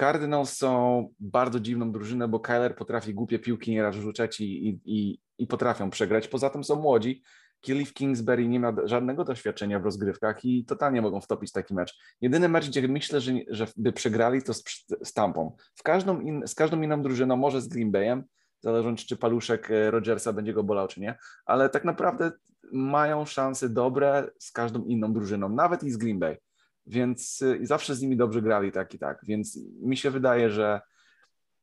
Cardinals są bardzo dziwną drużyną, bo Kyler potrafi głupie piłki nieraz rzucać i, i, i, i potrafią przegrać. Poza tym są młodzi. Cliff Kingsbury nie ma żadnego doświadczenia w rozgrywkach i totalnie mogą wtopić taki mecz. Jedyny mecz, gdzie myślę, że, że by przegrali, to z, z Tampą. W każdą in, z każdą inną drużyną, może z Green Bayem, zależąc czy paluszek e, Rodgersa będzie go bolał, czy nie, ale tak naprawdę mają szanse dobre z każdą inną drużyną, nawet i z Green Bay, więc e, zawsze z nimi dobrze grali tak i tak, więc mi się wydaje, że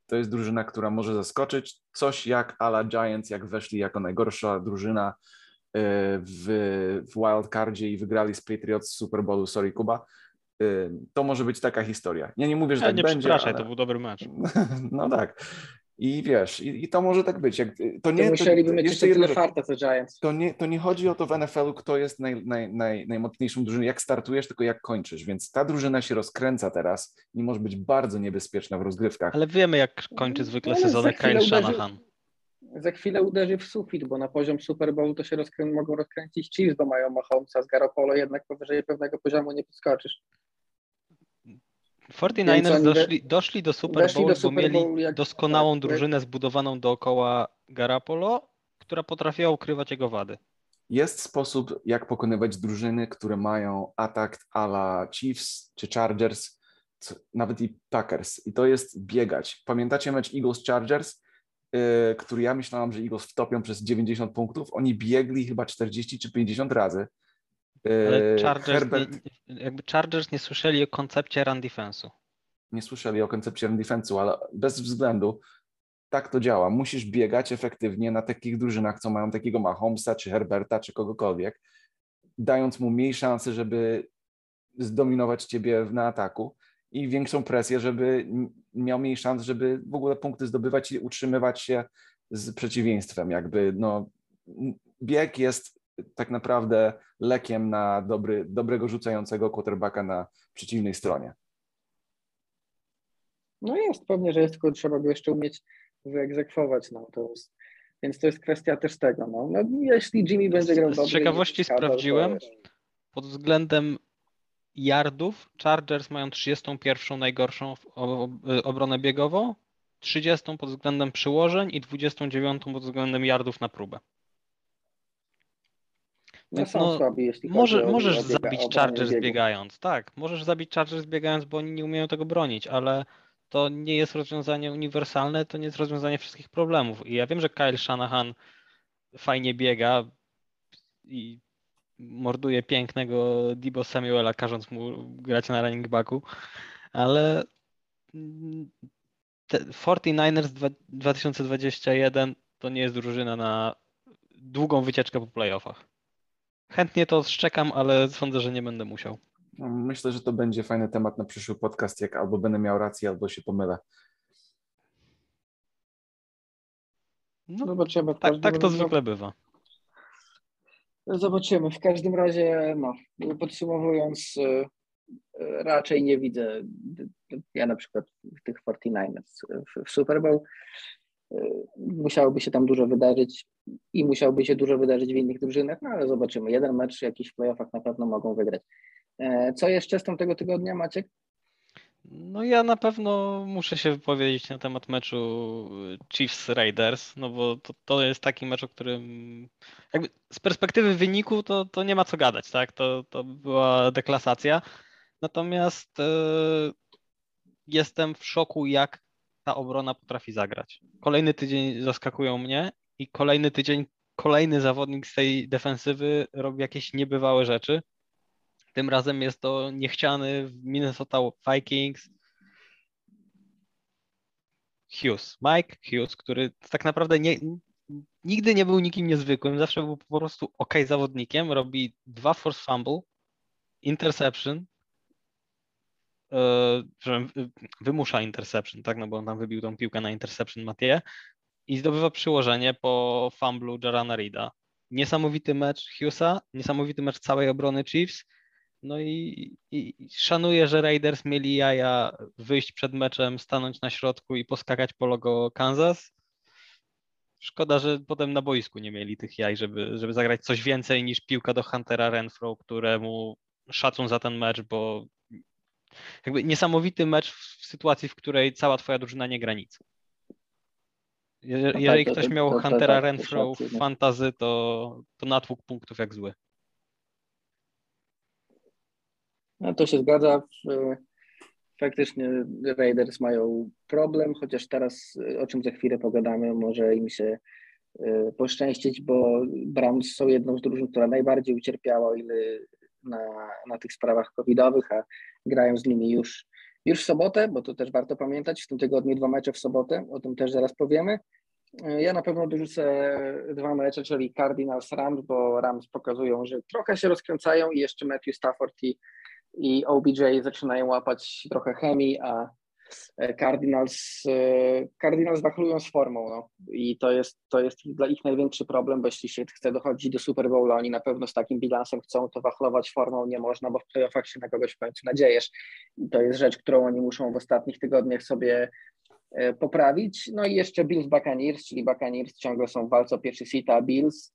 to jest drużyna, która może zaskoczyć, coś jak ala Giants, jak weszli jako najgorsza drużyna e, w, w wildcardzie i wygrali z Patriots Super Bowlu, sorry Kuba, to może być taka historia. Ja nie mówię, że ja tak nie będzie. Ale... to był dobry mecz. No tak. I wiesz, i, i, to może tak być. Jak, to nie, to musieliby to, mieć jeszcze tyle farta co Giants. To nie, to nie chodzi o to w NFL-u, kto jest naj, naj, naj, najmocniejszą drużyną, jak startujesz, tylko jak kończysz. Więc ta drużyna się rozkręca teraz i może być bardzo niebezpieczna w rozgrywkach. Ale wiemy, jak kończy zwykle sezony Kyle Shanahan. Za chwilę uderzy w sufit, bo na poziom Super Bowl to się rozkrę mogą rozkręcić Chiefs, bo mają Mahomesa z Garoppolo, jednak powyżej pewnego poziomu nie podskoczysz. 49ers doszli, doszli, do Super Bowl, do Super bo mieli jak, doskonałą tak, drużynę zbudowaną dookoła Garapolo, która potrafiła ukrywać jego wady. Jest sposób, jak pokonywać drużyny, które mają atak ala Chiefs czy Chargers, nawet i Packers. I to jest biegać. Pamiętacie mecz Eagles-Chargers, yy, który ja myślałam, że Eagles wtopią przez 90 punktów? Oni biegli chyba 40 czy 50 razy. Ale yy, Chargers, Herbert... nie, jakby Chargers nie słyszeli o koncepcie run defense'u. Nie słyszeli o koncepcie run defense'u, ale bez względu tak to działa. Musisz biegać efektywnie na takich drużynach, co mają takiego Mahomesa, czy Herberta, czy kogokolwiek, dając mu mniej szansy, żeby zdominować ciebie na ataku i większą presję, żeby miał mniej szans, żeby w ogóle punkty zdobywać i utrzymywać się z przeciwieństwem. Jakby no, bieg jest tak naprawdę lekiem na dobry, dobrego rzucającego quarterbacka na przeciwnej stronie. No jest, pewnie, że jest, tylko trzeba go jeszcze umieć wyegzekwować. No, to jest, więc to jest kwestia też tego. No, no jeśli Jimmy będzie grał dobrze... Z ciekawości sprawdziłem, to... pod względem yardów Chargers mają 31 najgorszą obronę biegową, 30 pod względem przyłożeń i 29 pod względem yardów na próbę. No, no, słabi, może, możesz zabić Chargers biegu. biegając, tak, możesz zabić Chargers biegając, bo oni nie umieją tego bronić, ale to nie jest rozwiązanie uniwersalne, to nie jest rozwiązanie wszystkich problemów. I ja wiem, że Kyle Shanahan fajnie biega i morduje pięknego Debo Samuela, każąc mu grać na running backu, ale 49ers 2021 to nie jest drużyna na długą wycieczkę po playoffach. Chętnie to szczekam, ale sądzę, że nie będę musiał. Myślę, że to będzie fajny temat na przyszły podcast, jak albo będę miał rację, albo się pomylę. No, Zobaczymy. Tak, tak to zwykle bywa. Zobaczymy. W każdym razie, no, podsumowując, y, y, raczej nie widzę, ja na przykład w tych 49ers w, w Super Bowl, y, musiałoby się tam dużo wydarzyć i musiałoby się dużo wydarzyć w innych drużynach, no ale zobaczymy. Jeden mecz jakiś w playoffach na pewno mogą wygrać. E, co jeszcze z tamtego tygodnia, Maciek? No ja na pewno muszę się wypowiedzieć na temat meczu Chiefs Raiders, no bo to, to jest taki mecz, o którym jakby z perspektywy wyniku to, to nie ma co gadać, tak? To, to była deklasacja. Natomiast e, jestem w szoku, jak ta obrona potrafi zagrać. Kolejny tydzień zaskakują mnie i kolejny tydzień kolejny zawodnik z tej defensywy robi jakieś niebywałe rzeczy. Tym razem jest to niechciany w Minnesota Vikings Hughes. Mike Hughes, który tak naprawdę nie, nigdy nie był nikim niezwykłym, zawsze był po prostu ok zawodnikiem, robi dwa force fumble, interception, wymusza interception, tak, no bo on tam wybił tą piłkę na interception Mattie i zdobywa przyłożenie po fumblu Jarana Rida. Niesamowity mecz Hughesa, niesamowity mecz całej obrony Chiefs, no i, i, szanuję, że Raiders mieli jaja wyjść przed meczem, stanąć na środku i poskakać po logo Kansas. Szkoda, że potem na boisku nie mieli tych jaj, żeby, żeby zagrać coś więcej niż piłka do Huntera Renfro, któremu szacun za ten mecz, bo jakby niesamowity mecz w sytuacji, w której cała twoja drużyna nie gra nic. Jeżeli ktoś miał Huntera Renfro w fantazy, to, to natłuk punktów jak zły. No to się zgadza. Faktycznie Raiders mają problem, chociaż teraz, o czym za chwilę pogadamy, może im się e, poszczęścić, bo Browns są jedną z drużyn, która najbardziej ucierpiała, o ile na, na tych sprawach covidowych, a grają z nimi już, już w sobotę, bo to też warto pamiętać, w tym tygodniu dwa mecze w sobotę, o tym też zaraz powiemy. Ja na pewno dorzucę dwa mecze, czyli Cardinals Rams, bo Rams pokazują, że trochę się rozkręcają i jeszcze Matthew Stafford i i OBJ zaczynają łapać trochę chemii, a Cardinals, e, Cardinals wachlują z formą no. i to jest, to jest dla ich największy problem, bo jeśli się chce dochodzić do Super Bowla, oni na pewno z takim bilansem chcą, to wachlować formą nie można, bo w playoffach się na kogoś w końcu nadziejesz. I to jest rzecz, którą oni muszą w ostatnich tygodniach sobie e, poprawić. No i jeszcze Bills Buccaneers, czyli Buccaneers ciągle są w walce o pierwszy seat, Bills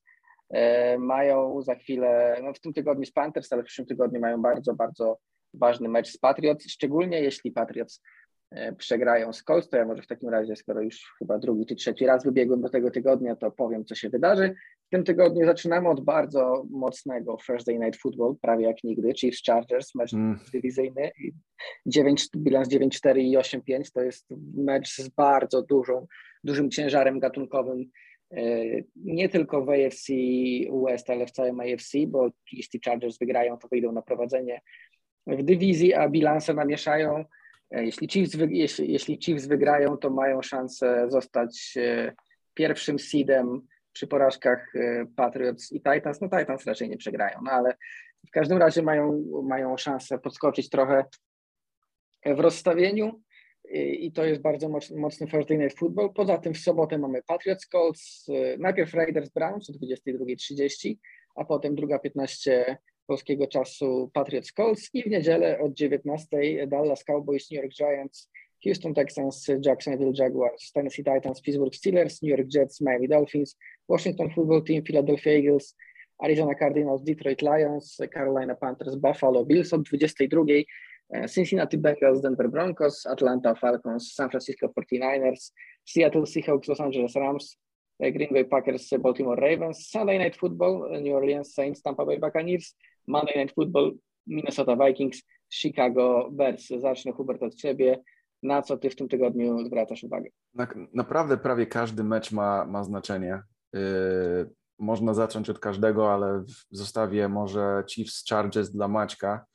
E, mają za chwilę, no w tym tygodniu z Panthers, ale w przyszłym tygodniu mają bardzo, bardzo ważny mecz z Patriots, szczególnie jeśli Patriots e, przegrają z Colts, to ja może w takim razie, skoro już chyba drugi czy trzeci raz wybiegłem do tego tygodnia, to powiem, co się wydarzy. W tym tygodniu zaczynamy od bardzo mocnego Thursday Night Football, prawie jak nigdy, Chiefs Chargers, mecz mm. dywizyjny, 9, bilans 9-4 i 8-5, to jest mecz z bardzo dużą, dużym ciężarem gatunkowym E, nie tylko w AFC West, ale w całym AFC, bo jeśli Chargers wygrają, to wyjdą na prowadzenie w dywizji, a bilanse namieszają. E, jeśli Chiefs, jeśli, jeśli Chiefs wygrają, to mają szansę zostać e, pierwszym seedem przy porażkach Patriots i Titans. No Titans raczej nie przegrają, no ale w każdym razie mają, mają szansę podskoczyć trochę w rozstawieniu i to jest bardzo mocny Thursday Night Football. Poza tym w sobotę mamy Patriots Colts, najpierw Raiders Browns o 22.30, a potem druga 15 polskiego czasu Patriots Colts i w niedzielę od 19 Dallas Cowboys New York Giants Houston Texans, Jacksonville Jaguars, Tennessee Titans, Pittsburgh Steelers, New York Jets, Miami Dolphins, Washington Football Team, Philadelphia Eagles, Arizona Cardinals, Detroit Lions, Carolina Panthers, Buffalo Bills od 22, Cincinnati Bengals, Denver Broncos, Atlanta Falcons, San Francisco 49ers, Seattle Seahawks, Los Angeles Rams, Green Bay Packers, Baltimore Ravens, Sunday Night Football, New Orleans Saints, Tampa Bay Buccaneers, Monday Night Football, Minnesota Vikings, Chicago Bears. Zacznę Hubert od Ciebie. Na co Ty w tym tygodniu zwracasz uwagę? Na, naprawdę prawie każdy mecz ma, ma znaczenie. Yy, można zacząć od każdego, ale zostawię może Chiefs Chargers dla Maćka.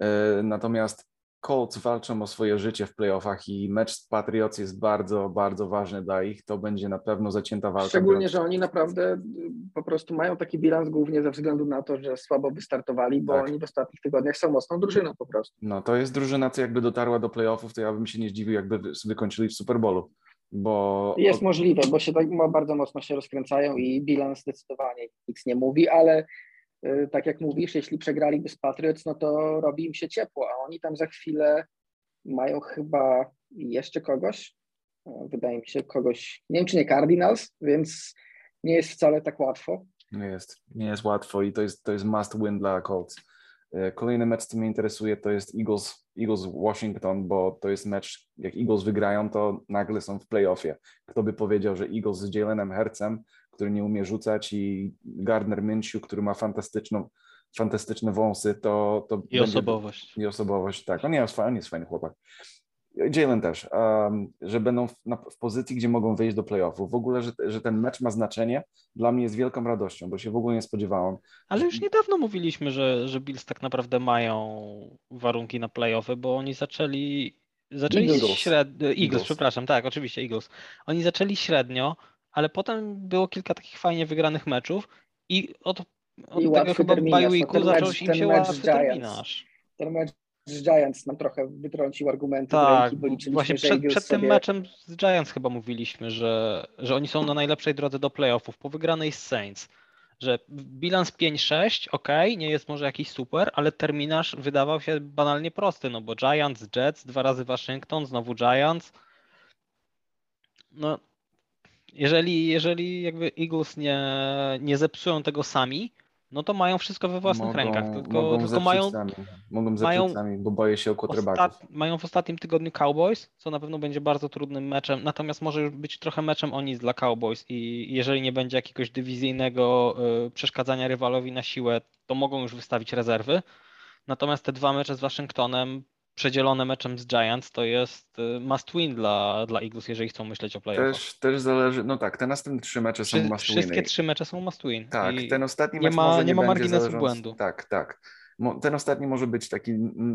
Yy, natomiast Colts walczą o swoje życie w playoffach i mecz z Patriots jest bardzo, bardzo ważny dla ich. To będzie na pewno zacięta walka. Szczególnie, że oni naprawdę y, po prostu mają taki bilans głównie ze względu na to, że słabo wystartowali, bo tak. oni w ostatnich tygodniach są mocną drużyną po prostu. No to jest drużyna, co jakby dotarła do playoffów, to ja bym się nie zdziwił, jakby sobie kończyli w Super Bowlu. Bo... Jest możliwe, bo się tak bardzo mocno się rozkręcają i bilans zdecydowanie nic nie mówi, ale tak jak mówisz, jeśli przegraliby z Patriots, no to robi im się ciepło, a oni tam za chwilę mają chyba jeszcze kogoś, wydaje mi się kogoś, nie wiem czy nie Cardinals, więc nie jest wcale tak łatwo. Nie jest, nie jest łatwo i to jest, to jest must win dla Colts. Y, kolejny mecz, co mnie interesuje, to jest Eagles, Eagles Washington, bo to jest mecz, jak Eagles wygrają, to nagle są w playoffie. Kto by powiedział, że Eagles z Jalenem Hercem który nie umie rzucać i Gardner Minshew, który ma fantastyczną, fantastyczne wąsy, to... to I będzie, osobowość. I osobowość, tak. On jest, on jest fajny chłopak. Jalen też, um, że będą w, na, w, pozycji, gdzie mogą wyjść do playoffów. W ogóle, że, że ten mecz ma znaczenie, dla mnie jest wielką radością, bo się w ogóle nie spodziewałem. Ale już niedawno mówiliśmy, że, że Bills tak naprawdę mają warunki na playoffy, bo oni zaczęli zaczęli Eagles. średnio. Eagles, Eagles, przepraszam, tak, oczywiście Eagles. Oni zaczęli średnio, ale potem było kilka takich fajnie wygranych meczów i od, od I tego chyba by weeku no, zaczął im się łatwy terminarz. Ten mecz z Giants nam trochę wytrącił argumenty tak, ręki, właśnie przed, przed sobie... tym meczem z Giants chyba mówiliśmy, że, że oni są na najlepszej drodze do playoffów po wygranej z Saints że bilans 5-6, ok, nie jest może jakiś super, ale terminarz wydawał się banalnie prosty, no bo Giants, Jets, dwa razy Waszyngton, znowu Giants. No, jeżeli, jeżeli jakby Eagles nie, nie zepsują tego sami, no to mają wszystko we własnych mogą, rękach. Tylko, mogą tylko mają, sami. Mogą zepsuć mają, sami, bo boję się o quarterbacków. Mają w ostatnim tygodniu Cowboys, co na pewno będzie bardzo trudnym meczem, natomiast może już być trochę meczem o nic dla Cowboys i jeżeli nie będzie jakiegoś dywizyjnego y, przeszkadzania rywalowi na siłę, to mogą już wystawić rezerwy. Natomiast te dwa mecze z Waszyngtonem przedzielone meczem z Giants, to jest y, must win dla, dla Eagles, jeżeli chcą myśleć o playoffach. Też, też zależy, no tak, te następne trzy mecze są must win. Wszystkie trzy mecze są must win. Tak, I ten ostatni nie mecz ma, może nie, nie ma marginesu zależąc, błędu. Tak, tak. Ten ostatni może być taki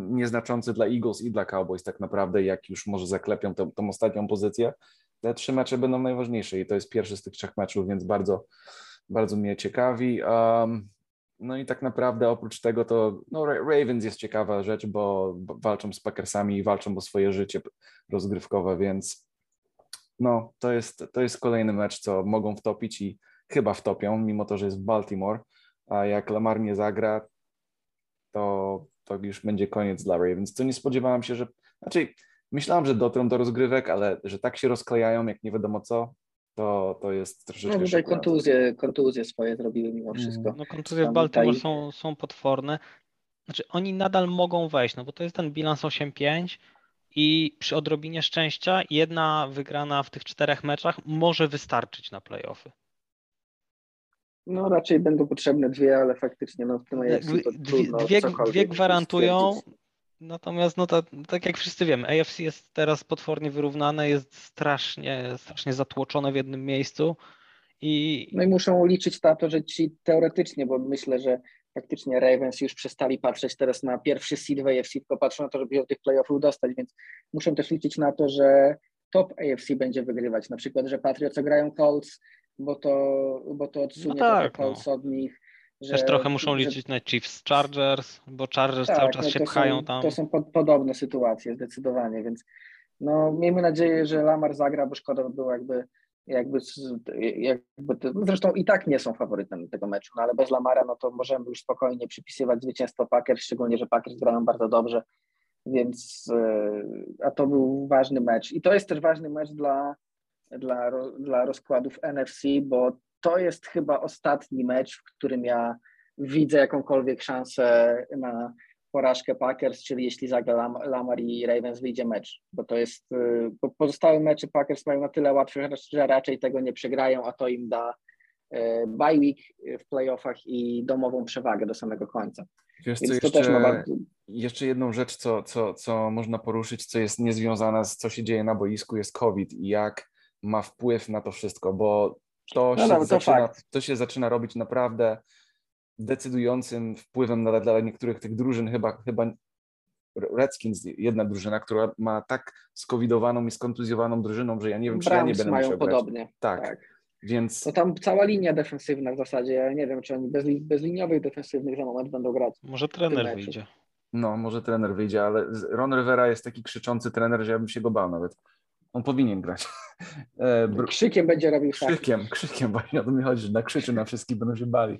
nieznaczący dla Eagles i dla Cowboys tak naprawdę, jak już może zaklepią tą, tą ostatnią pozycję. Te trzy mecze będą najważniejsze i to jest pierwszy z tych trzech meczów, więc bardzo, bardzo mnie ciekawi. Um, no i tak naprawdę oprócz tego to no, Ravens jest ciekawa rzecz, bo walczą z Packersami i walczą o swoje życie rozgrywkowe, więc no to jest, to jest kolejny mecz, co mogą wtopić i chyba wtopią, mimo to, że jest w Baltimore, a jak Lamar nie zagra, to, to już będzie koniec dla Ravens. To nie spodziewałem się, że, znaczy myślałem, że dotrą do rozgrywek, ale że tak się rozklejają, jak nie wiadomo co, to, to jest troszeczkę. No tutaj kontuzje, kontuzje swoje zrobiły mimo mm. wszystko. No kontuzje w Baltimore tutaj... są, są potworne. Znaczy oni nadal mogą wejść, no bo to jest ten bilans 8-5 i przy odrobinie szczęścia jedna wygrana w tych czterech meczach może wystarczyć na playoffy. No raczej będą potrzebne dwie, ale faktycznie no, w tym to dwie, dwie, dwie gwarantują, Natomiast, no to, tak jak wszyscy wiemy, AFC jest teraz potwornie wyrównane, jest strasznie, strasznie zatłoczone w jednym miejscu. I... No i muszą liczyć na to, że ci teoretycznie, bo myślę, że faktycznie Ravens już przestali patrzeć teraz na pierwszy seed w AFC, tylko patrzą na to, żeby się do tych playoffów dostać, więc muszą też liczyć na to, że top AFC będzie wygrywać. Na przykład, że Patriots grają Colts, bo to, bo to odsunie no tak, Colts no. od nich że, Też trochę muszą że, liczyć na Chiefs Chargers, bo Chargers tak, cały czas no się pchają są, tam. To są pod, podobne sytuacje zdecydowanie, więc no miejmy nadzieję, że Lamar zagra, bo szkoda by było jakby jakby, jakby to, zresztą i tak nie są faworytem tego meczu, no ale bez Lamara no to możemy już spokojnie przypisywać zwycięstwo Packers, szczególnie, że Packers grają bardzo dobrze, więc a to był ważny mecz. I to jest też ważny mecz dla, dla, dla rozkładów NFC, bo to jest chyba ostatni mecz, w którym ja widzę jakąkolwiek szansę na porażkę Packers, czyli jeśli zagra Lam Lamar i Ravens wyjdzie mecz, bo to jest, y, bo pozostałe mecze Packers mają na tyle łatwe, że raczej tego nie przegrają, a to im da y, bye week w playoffach i domową przewagę do samego końca. Wiesz co, jeszcze, bardzo... jeszcze jedną rzecz, co, co, co można poruszyć, co jest niezwiązana z co się dzieje na boisku, jest COVID i jak ma wpływ na to wszystko, bo to, no, się, no, to, zaczyna, to się zaczyna robić naprawdę decydującym wpływem na, dla niektórych tych drużyn, chyba, chyba Redskins, jedna drużyna, która ma tak skowidowaną i skontuzjowaną drużyną, że ja nie wiem, czy Browns ja nie będę mają podobnie. Tak. tak. Więc... To tam cała linia defensywna w zasadzie, ja nie wiem, czy oni bez, bezliniowych defensywnych za moment będą grać. Może trener wyjdzie. No, może trener wyjdzie, ale Ron Rivera jest taki krzyczący trener, że ja bym się go bał nawet. On powinien grać. E, krzykiem będzie robił Krzykiem, tak. krzykiem właśnie o to mi chodzi, że nakrzyczy na wszystkich, będą się bali.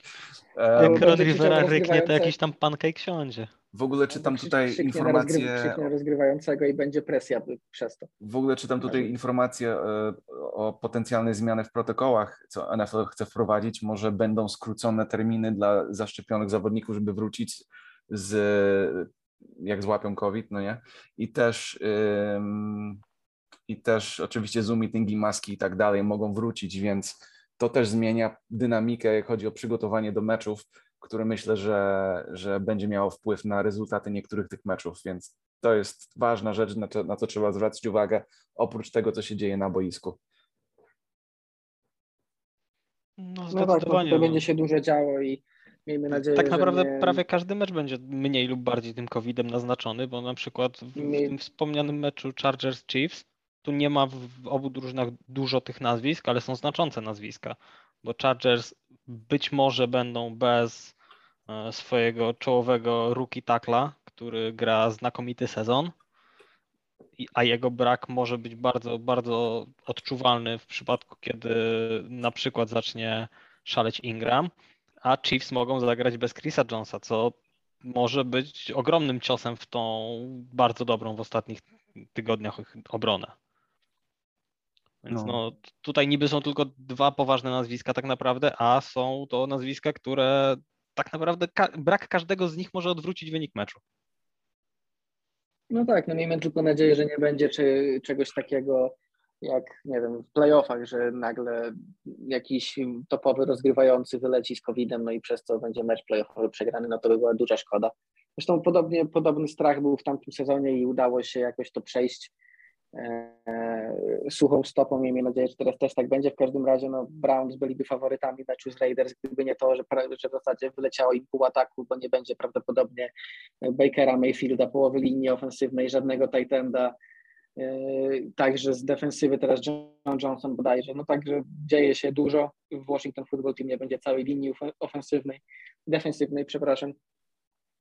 Jak Rod Rivera ryknie, to jakiś tam pancake siądzie. W ogóle czytam tutaj informacje... Krzyknie rozgrywającego i będzie presja przez to. W ogóle czytam tutaj informacje e, o potencjalnej zmianie w protokołach, co NFL chce wprowadzić. Może będą skrócone terminy dla zaszczepionych zawodników, żeby wrócić z jak złapią COVID, no nie? I też i też oczywiście Zoom meetingi, maski i tak dalej mogą wrócić, więc to też zmienia dynamikę, jak chodzi o przygotowanie do meczów, które myślę, że, że będzie miało wpływ na rezultaty niektórych tych meczów, więc to jest ważna rzecz, na, to, na co trzeba zwracać uwagę, oprócz tego, co się dzieje na boisku. No, no tak, to, to będzie się dużo działo i miejmy nadzieję, Tak naprawdę nie... prawie każdy mecz będzie mniej lub bardziej tym COVID-em naznaczony, bo na przykład w, w tym wspomnianym meczu Chargers-Chiefs tu nie ma w obu drużynach dużo tych nazwisk, ale są znaczące nazwiska, bo Chargers być może będą bez e, swojego czołowego rookie takla, który gra znakomity sezon, a jego brak może być bardzo, bardzo odczuwalny w przypadku, kiedy na przykład zacznie szaleć Ingram, a Chiefs mogą zagrać bez Chrisa Jonesa, co może być ogromnym ciosem w tą bardzo dobrą w ostatnich tygodniach obronę. Więc no. no. tutaj niby są tylko dwa poważne nazwiska tak naprawdę, a są to nazwiska, które tak naprawdę ka brak każdego z nich może odwrócić wynik meczu. No tak, no miejmy tylko nadzieję, że nie będzie czy, czegoś takiego jak, nie wiem, w playoffach, że nagle jakiś topowy rozgrywający wyleci z COVID-em, no i przez to będzie mecz playoffowy przegrany, no to by była duża szkoda. Zresztą podobnie, podobny strach był w tamtym sezonie i udało się jakoś to przejść suchą stopą. Miejmy nadzieję, że teraz też tak będzie. W każdym razie no, Browns byliby faworytami meczu z Raiders, gdyby nie to, że, że w zasadzie wyleciało im pół ataku, bo nie będzie prawdopodobnie Bakera Mayfielda, połowy linii ofensywnej, żadnego Titanda. E, także z defensywy teraz John Johnson bodajże. No także dzieje się dużo. W Washington Football Team nie będzie całej linii ofensywnej, defensywnej, przepraszam.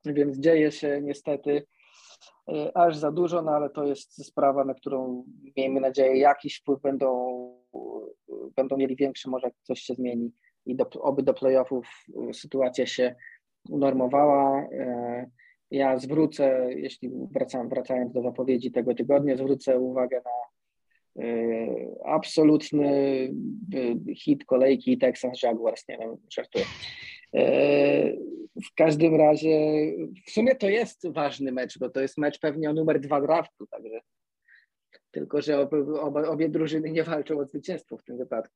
Więc dzieje się niestety E, aż za dużo, no ale to jest sprawa, na którą miejmy nadzieję jakiś wpływ będą, będą mieli większy, może coś się zmieni i do, oby do playoffów sytuacja się unormowała. E, ja zwrócę, jeśli wracam, wracając do zapowiedzi tego tygodnia, zwrócę uwagę na absolutny hit kolejki Texas Jaguars, nie wiem, żartuję. W każdym razie, w sumie to jest ważny mecz, bo to jest mecz pewnie o numer dwa draftu, także tylko, że obie, obie drużyny nie walczą o zwycięstwo w tym wypadku.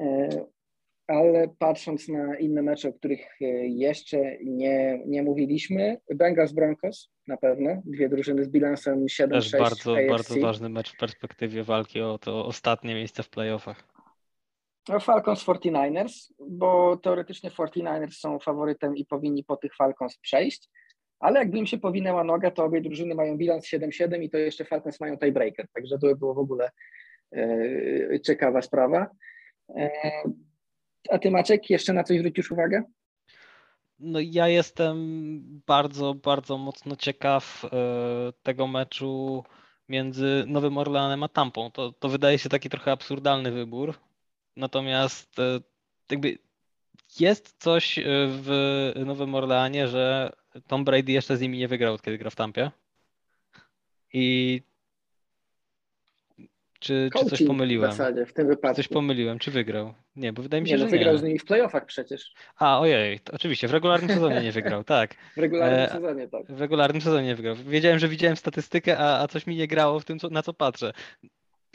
E, ale patrząc na inne mecze, o których e, jeszcze nie, nie mówiliśmy, Bengals Broncos na pewno, dwie drużyny z bilansem 7-6 Też bardzo, bardzo ważny mecz w perspektywie walki o to ostatnie miejsce w playoffach. No, Falcons 49ers, bo teoretycznie 49ers są faworytem i powinni po tych Falcons przejść, ale jakby im się powinęła noga, to obie drużyny mają bilans 7-7 i to jeszcze Falcons mają tiebreaker, także to by było w ogóle e, ciekawa sprawa. E, a ty Maciek, jeszcze na coś zwrócisz uwagę? No ja jestem bardzo, bardzo mocno ciekaw e, tego meczu między Nowym Orleanem a Tampą. To, to wydaje się taki trochę absurdalny wybór, Natomiast e, jakby jest coś e, w Nowym Orleanie, że Tom Brady jeszcze z nimi nie wygrał, kiedy gra w Tampie. I czy, czy coś pomyliłem? W zasadzie, w tym wypadku. Coś pomyliłem, czy wygrał? Nie, bo wydaje mi się, nie, no, że wygrał z nimi w playoffach przecież. A, ojej, oczywiście, w regularnym sezonie nie wygrał, tak. W regularnym e, sezonie, tak. W regularnym sezonie nie wygrał. Wiedziałem, że widziałem statystykę, a, a coś mi nie grało w tym, co, na co patrzę.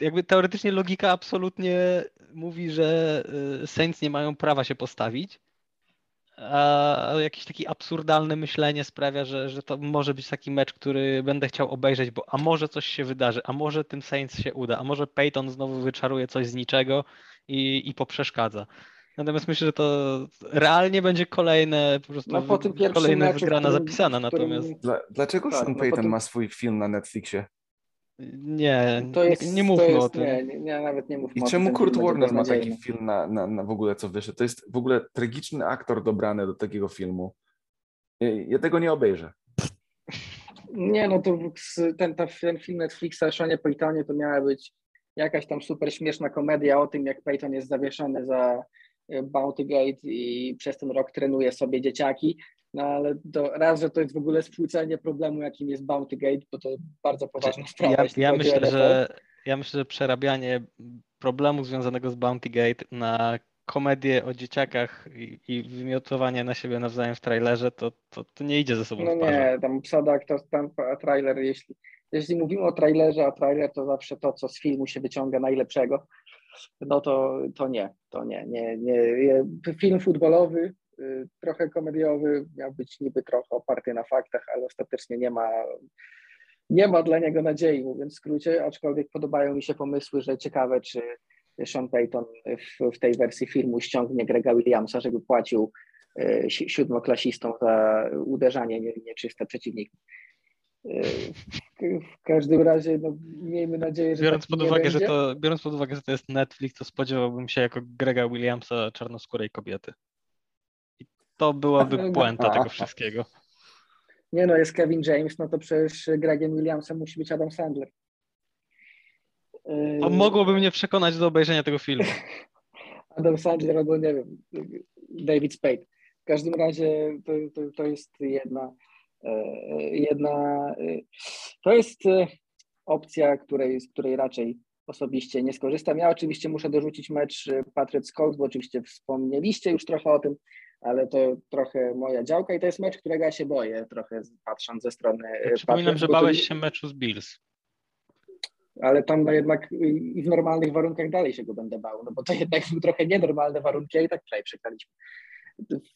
Jakby teoretycznie logika absolutnie mówi, że y, Saints nie mają prawa się postawić, a jakieś takie absurdalne myślenie sprawia, że, że to może być taki mecz, który będę chciał obejrzeć, bo a może coś się wydarzy, a może tym Saints się uda, a może Peyton znowu wyczaruje coś z niczego i, i poprzeszkadza. Natomiast myślę, że to realnie będzie kolejne po prostu no, po tym kolejna meczu, wygrana którym, zapisana. Natomiast... Dla, dlaczego tak, Sean no, Payton tym... ma swój film na Netflixie? Nie, to jest, nie, nie mówmy jest, o tym. Nie, nie, nawet nie mówmy I czemu Kurt Warner ma taki film na, na, na w ogóle, co wyszedł? To jest w ogóle tragiczny aktor dobrany do takiego filmu. Ja, ja tego nie obejrzę. Nie, no to ten, ten film Netflixa o Seanie Paytonie to miała być jakaś tam super śmieszna komedia o tym, jak Payton jest zawieszony za Bounty Gate i przez ten rok trenuje sobie dzieciaki, no ale to raz, że to jest w ogóle spłucenie problemu, jakim jest Bounty Gate, bo to bardzo poważna sprawa. Ja, ja myślę, że, ja myślę, że przerabianie problemu związanego z Bounty Gate na komedię o dzieciakach i, i wymiotowanie na siebie nawzajem w trailerze, to, to, to nie idzie ze sobą No nie, tam psada to tam trailer, jeśli, jeśli mówimy o trailerze, a trailer to zawsze to, co z filmu się wyciąga najlepszego, no to, to nie, to nie, nie, nie. Film futbolowy trochę komediowy, miał być niby trochę oparty na faktach, ale ostatecznie nie ma, nie ma dla niego nadziei, mówiąc w skrócie, aczkolwiek podobają mi się pomysły, że ciekawe, czy Sean Payton w, w tej wersji filmu ściągnie Grega Williamsa, żeby płacił y, siódmoklasistom za uderzanie nieczyste przeciwników. Y, w każdym razie no, miejmy nadzieję, że. Biorąc pod, uwagę, że to, biorąc pod uwagę, że to jest Netflix, to spodziewałbym się jako Grega Williamsa czarnoskórej kobiety. To byłaby puenta tego wszystkiego. Nie no, jest Kevin James, no to przecież Gregiem Williamsem musi być Adam Sandler. To mogłoby mnie przekonać do obejrzenia tego filmu. Adam Sandler albo nie wiem, David Spade. W każdym razie to, to, to jest jedna, e, jedna e, to jest e, opcja, której, z której raczej osobiście nie skorzystam. Ja oczywiście muszę dorzucić mecz Patriot Colts, bo oczywiście wspomnieliście już trochę o tym ale to trochę moja działka i to jest mecz, którego ja się boję, trochę patrząc ze strony. Ja przypominam, że bałeś się meczu z Bills. Ale tam no jednak i w normalnych warunkach dalej się go będę bał, no bo to jednak były trochę nienormalne warunki, a i tak wczoraj przegraliśmy.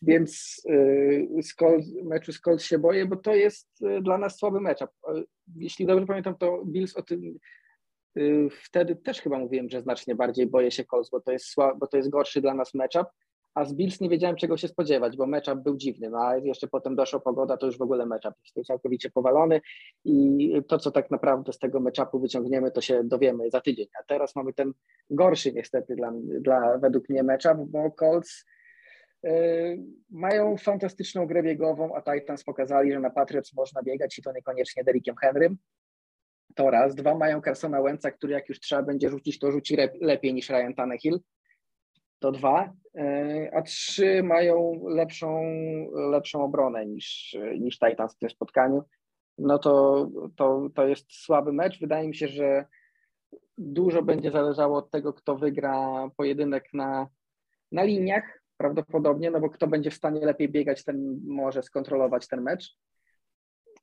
Więc yy, z meczu z Colts się boję, bo to jest y, dla nas słaby mecz. Jeśli dobrze pamiętam, to Bills o tym yy, wtedy też chyba mówiłem, że znacznie bardziej boję się Colts, bo to jest, słab, bo to jest gorszy dla nas matchup a z Bills nie wiedziałem czego się spodziewać, bo matchup był dziwny, no a jeszcze potem doszła pogoda, to już w ogóle matchup jest całkowicie powalony i to, co tak naprawdę z tego matchupu wyciągniemy, to się dowiemy za tydzień, a teraz mamy ten gorszy niestety dla, dla według mnie matchup, bo Colts yy, mają fantastyczną grę biegową, a Titans pokazali, że na Patriots można biegać i to niekoniecznie Derrickiem Henrym, to raz. Dwa, mają Carsona Wentza, który jak już trzeba będzie rzucić, to rzuci lepiej niż Ryan Tannehill to dwa, e, a trzy mają lepszą, lepszą obronę niż, niż Titans w tym spotkaniu. No to, to, to jest słaby mecz. Wydaje mi się, że dużo będzie zależało od tego, kto wygra pojedynek na, na liniach prawdopodobnie, no bo kto będzie w stanie lepiej biegać, ten może skontrolować ten mecz.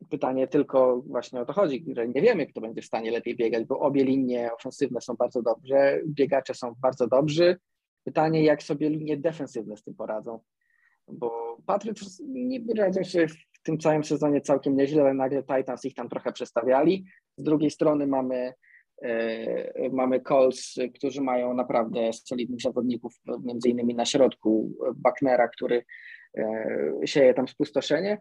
Pytanie tylko właśnie o to chodzi, że nie wiemy, kto będzie w stanie lepiej biegać, bo obie linie ofensywne są bardzo dobrze, biegacze są bardzo dobrzy, Pytanie, jak sobie linie defensywne z tym poradzą, bo Patriots niby radzą się w tym całym sezonie całkiem nieźle, ale nagle Titans ich tam trochę przestawiali. Z drugiej strony mamy e, mamy Colts, którzy mają naprawdę solidnych zawodników, między innymi na środku Bucknera, który e, sieje tam spustoszenie,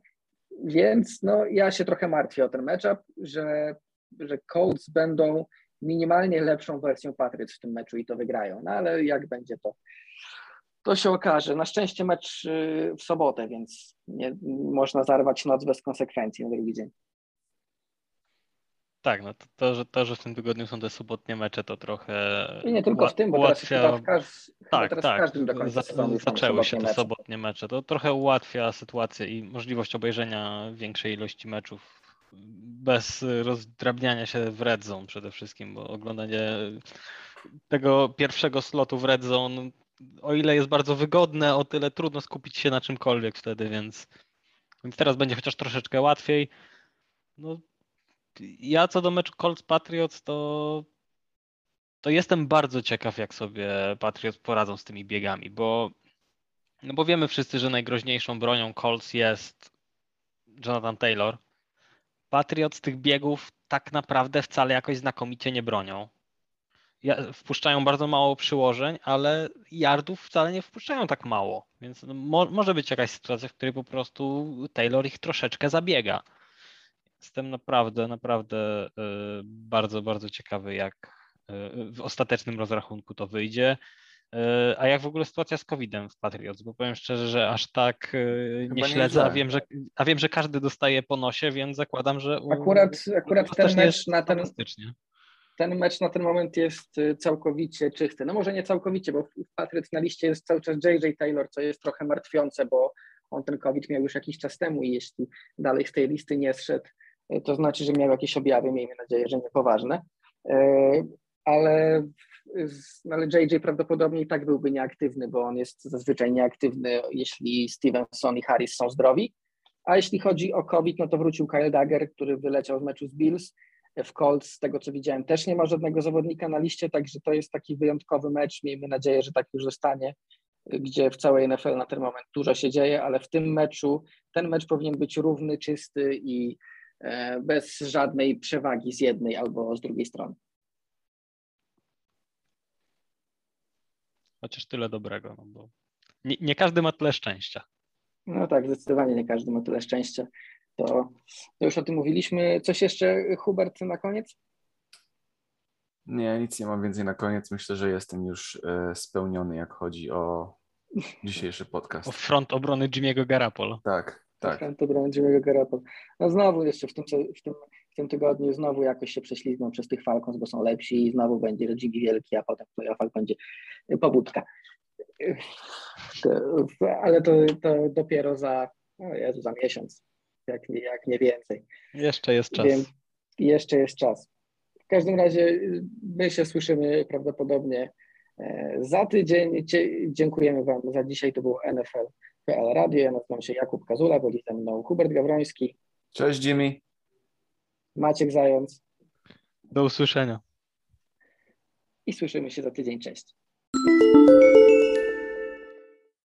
więc no, ja się trochę martwię o ten matchup, że, że Colts będą minimalnie lepszą wersją Patriots w tym meczu i to wygrają. No ale jak będzie to, to się okaże. Na szczęście mecz y, w sobotę, więc nie, można zarwać noc bez konsekwencji na drugi dzień. Tak, no to, to, że, to, że w tym tygodniu są te sobotnie mecze, to trochę. I nie tylko w tym, bo ułatwia... teraz, każ... tak, teraz tak. w każdym do końca Zaczęły się te mecze. sobotnie mecze. To trochę ułatwia sytuację i możliwość obejrzenia większej ilości meczów bez rozdrabniania się w red zone przede wszystkim, bo oglądanie tego pierwszego slotu w red zone, o ile jest bardzo wygodne, o tyle trudno skupić się na czymkolwiek wtedy, więc, więc teraz będzie chociaż troszeczkę łatwiej. No, ja co do meczu Colts Patriots, to, to jestem bardzo ciekaw, jak sobie Patriots poradzą z tymi biegami, bo, no bo wiemy wszyscy, że najgroźniejszą bronią Colts jest Jonathan Taylor. Patriots tych biegów tak naprawdę wcale jakoś znakomicie nie bronią. Wpuszczają bardzo mało przyłożeń, ale yardów wcale nie wpuszczają tak mało. Więc mo, może być jakaś sytuacja, w której po prostu Taylor ich troszeczkę zabiega. Jestem naprawdę, naprawdę y, bardzo, bardzo ciekawy, jak y, w ostatecznym rozrachunku to wyjdzie. Y, a jak w ogóle sytuacja z COVID-em w Patriots? Bo powiem szczerze, że aż tak nie Chyba śledzę, a wiem, że, a wiem, że każdy dostaje po nosie, więc zakładam, że. Akurat, akurat ten mecz na ten, ten mecz na ten moment jest całkowicie czysty. No może nie całkowicie, bo w Patriots na liście jest cały czas JJ Taylor, co jest trochę martwiące, bo on ten COVID miał już jakiś czas temu i jeśli dalej z tej listy nie zszedł, to znaczy, że miał jakieś objawy, miejmy nadzieję, że niepoważne. E, ale, ale JJ prawdopodobnie i tak byłby nieaktywny, bo on jest zazwyczaj nieaktywny, jeśli Stevenson i Harris są zdrowi. A jeśli chodzi o COVID, no to wrócił Kyle Dagger, który wyleciał z meczu z Bills. W Colts, z tego co widziałem, też nie ma żadnego zawodnika na liście, także to jest taki wyjątkowy mecz. Miejmy nadzieję, że tak już zostanie, gdzie w całej NFL na ten moment dużo się dzieje, ale w tym meczu ten mecz powinien być równy, czysty i E, bez żadnej przewagi z jednej albo z drugiej strony. Chociaż tyle dobrego, no bo nie, nie, każdy ma tyle szczęścia. No tak, zdecydowanie nie każdy ma tyle szczęścia. To, to już o tym mówiliśmy. Coś jeszcze, Hubert, na koniec? Nie, nic nie mam więcej na koniec. Myślę, że jestem już e, spełniony, jak chodzi o dzisiejszy podcast. O front obrony Jimmy'ego Garapolo. Tak, tak. To będzie Garoppolo. No znowu jeszcze w tym, w, tym, tym tygodniu znowu jakoś się prześlizgną przez tych Falcons, bo są lepsi i znowu będzie Jimmy wielki, a potem w playoffach będzie pobudka. Ale to, to dopiero za, o Jezu, za miesiąc, jak, jak nie więcej. Jeszcze jest czas. Wiem, jeszcze jest czas. W każdym razie my się słyszymy prawdopodobnie e, za tydzień. Dziękujemy Wam za dzisiaj. To był NFL PL Radio. Ja nazywam się Jakub Kazula, byli ze mną Hubert Gawroński. Cześć Jimmy. Maciek Zając. Do usłyszenia. I słyszymy się za tydzień. Cześć.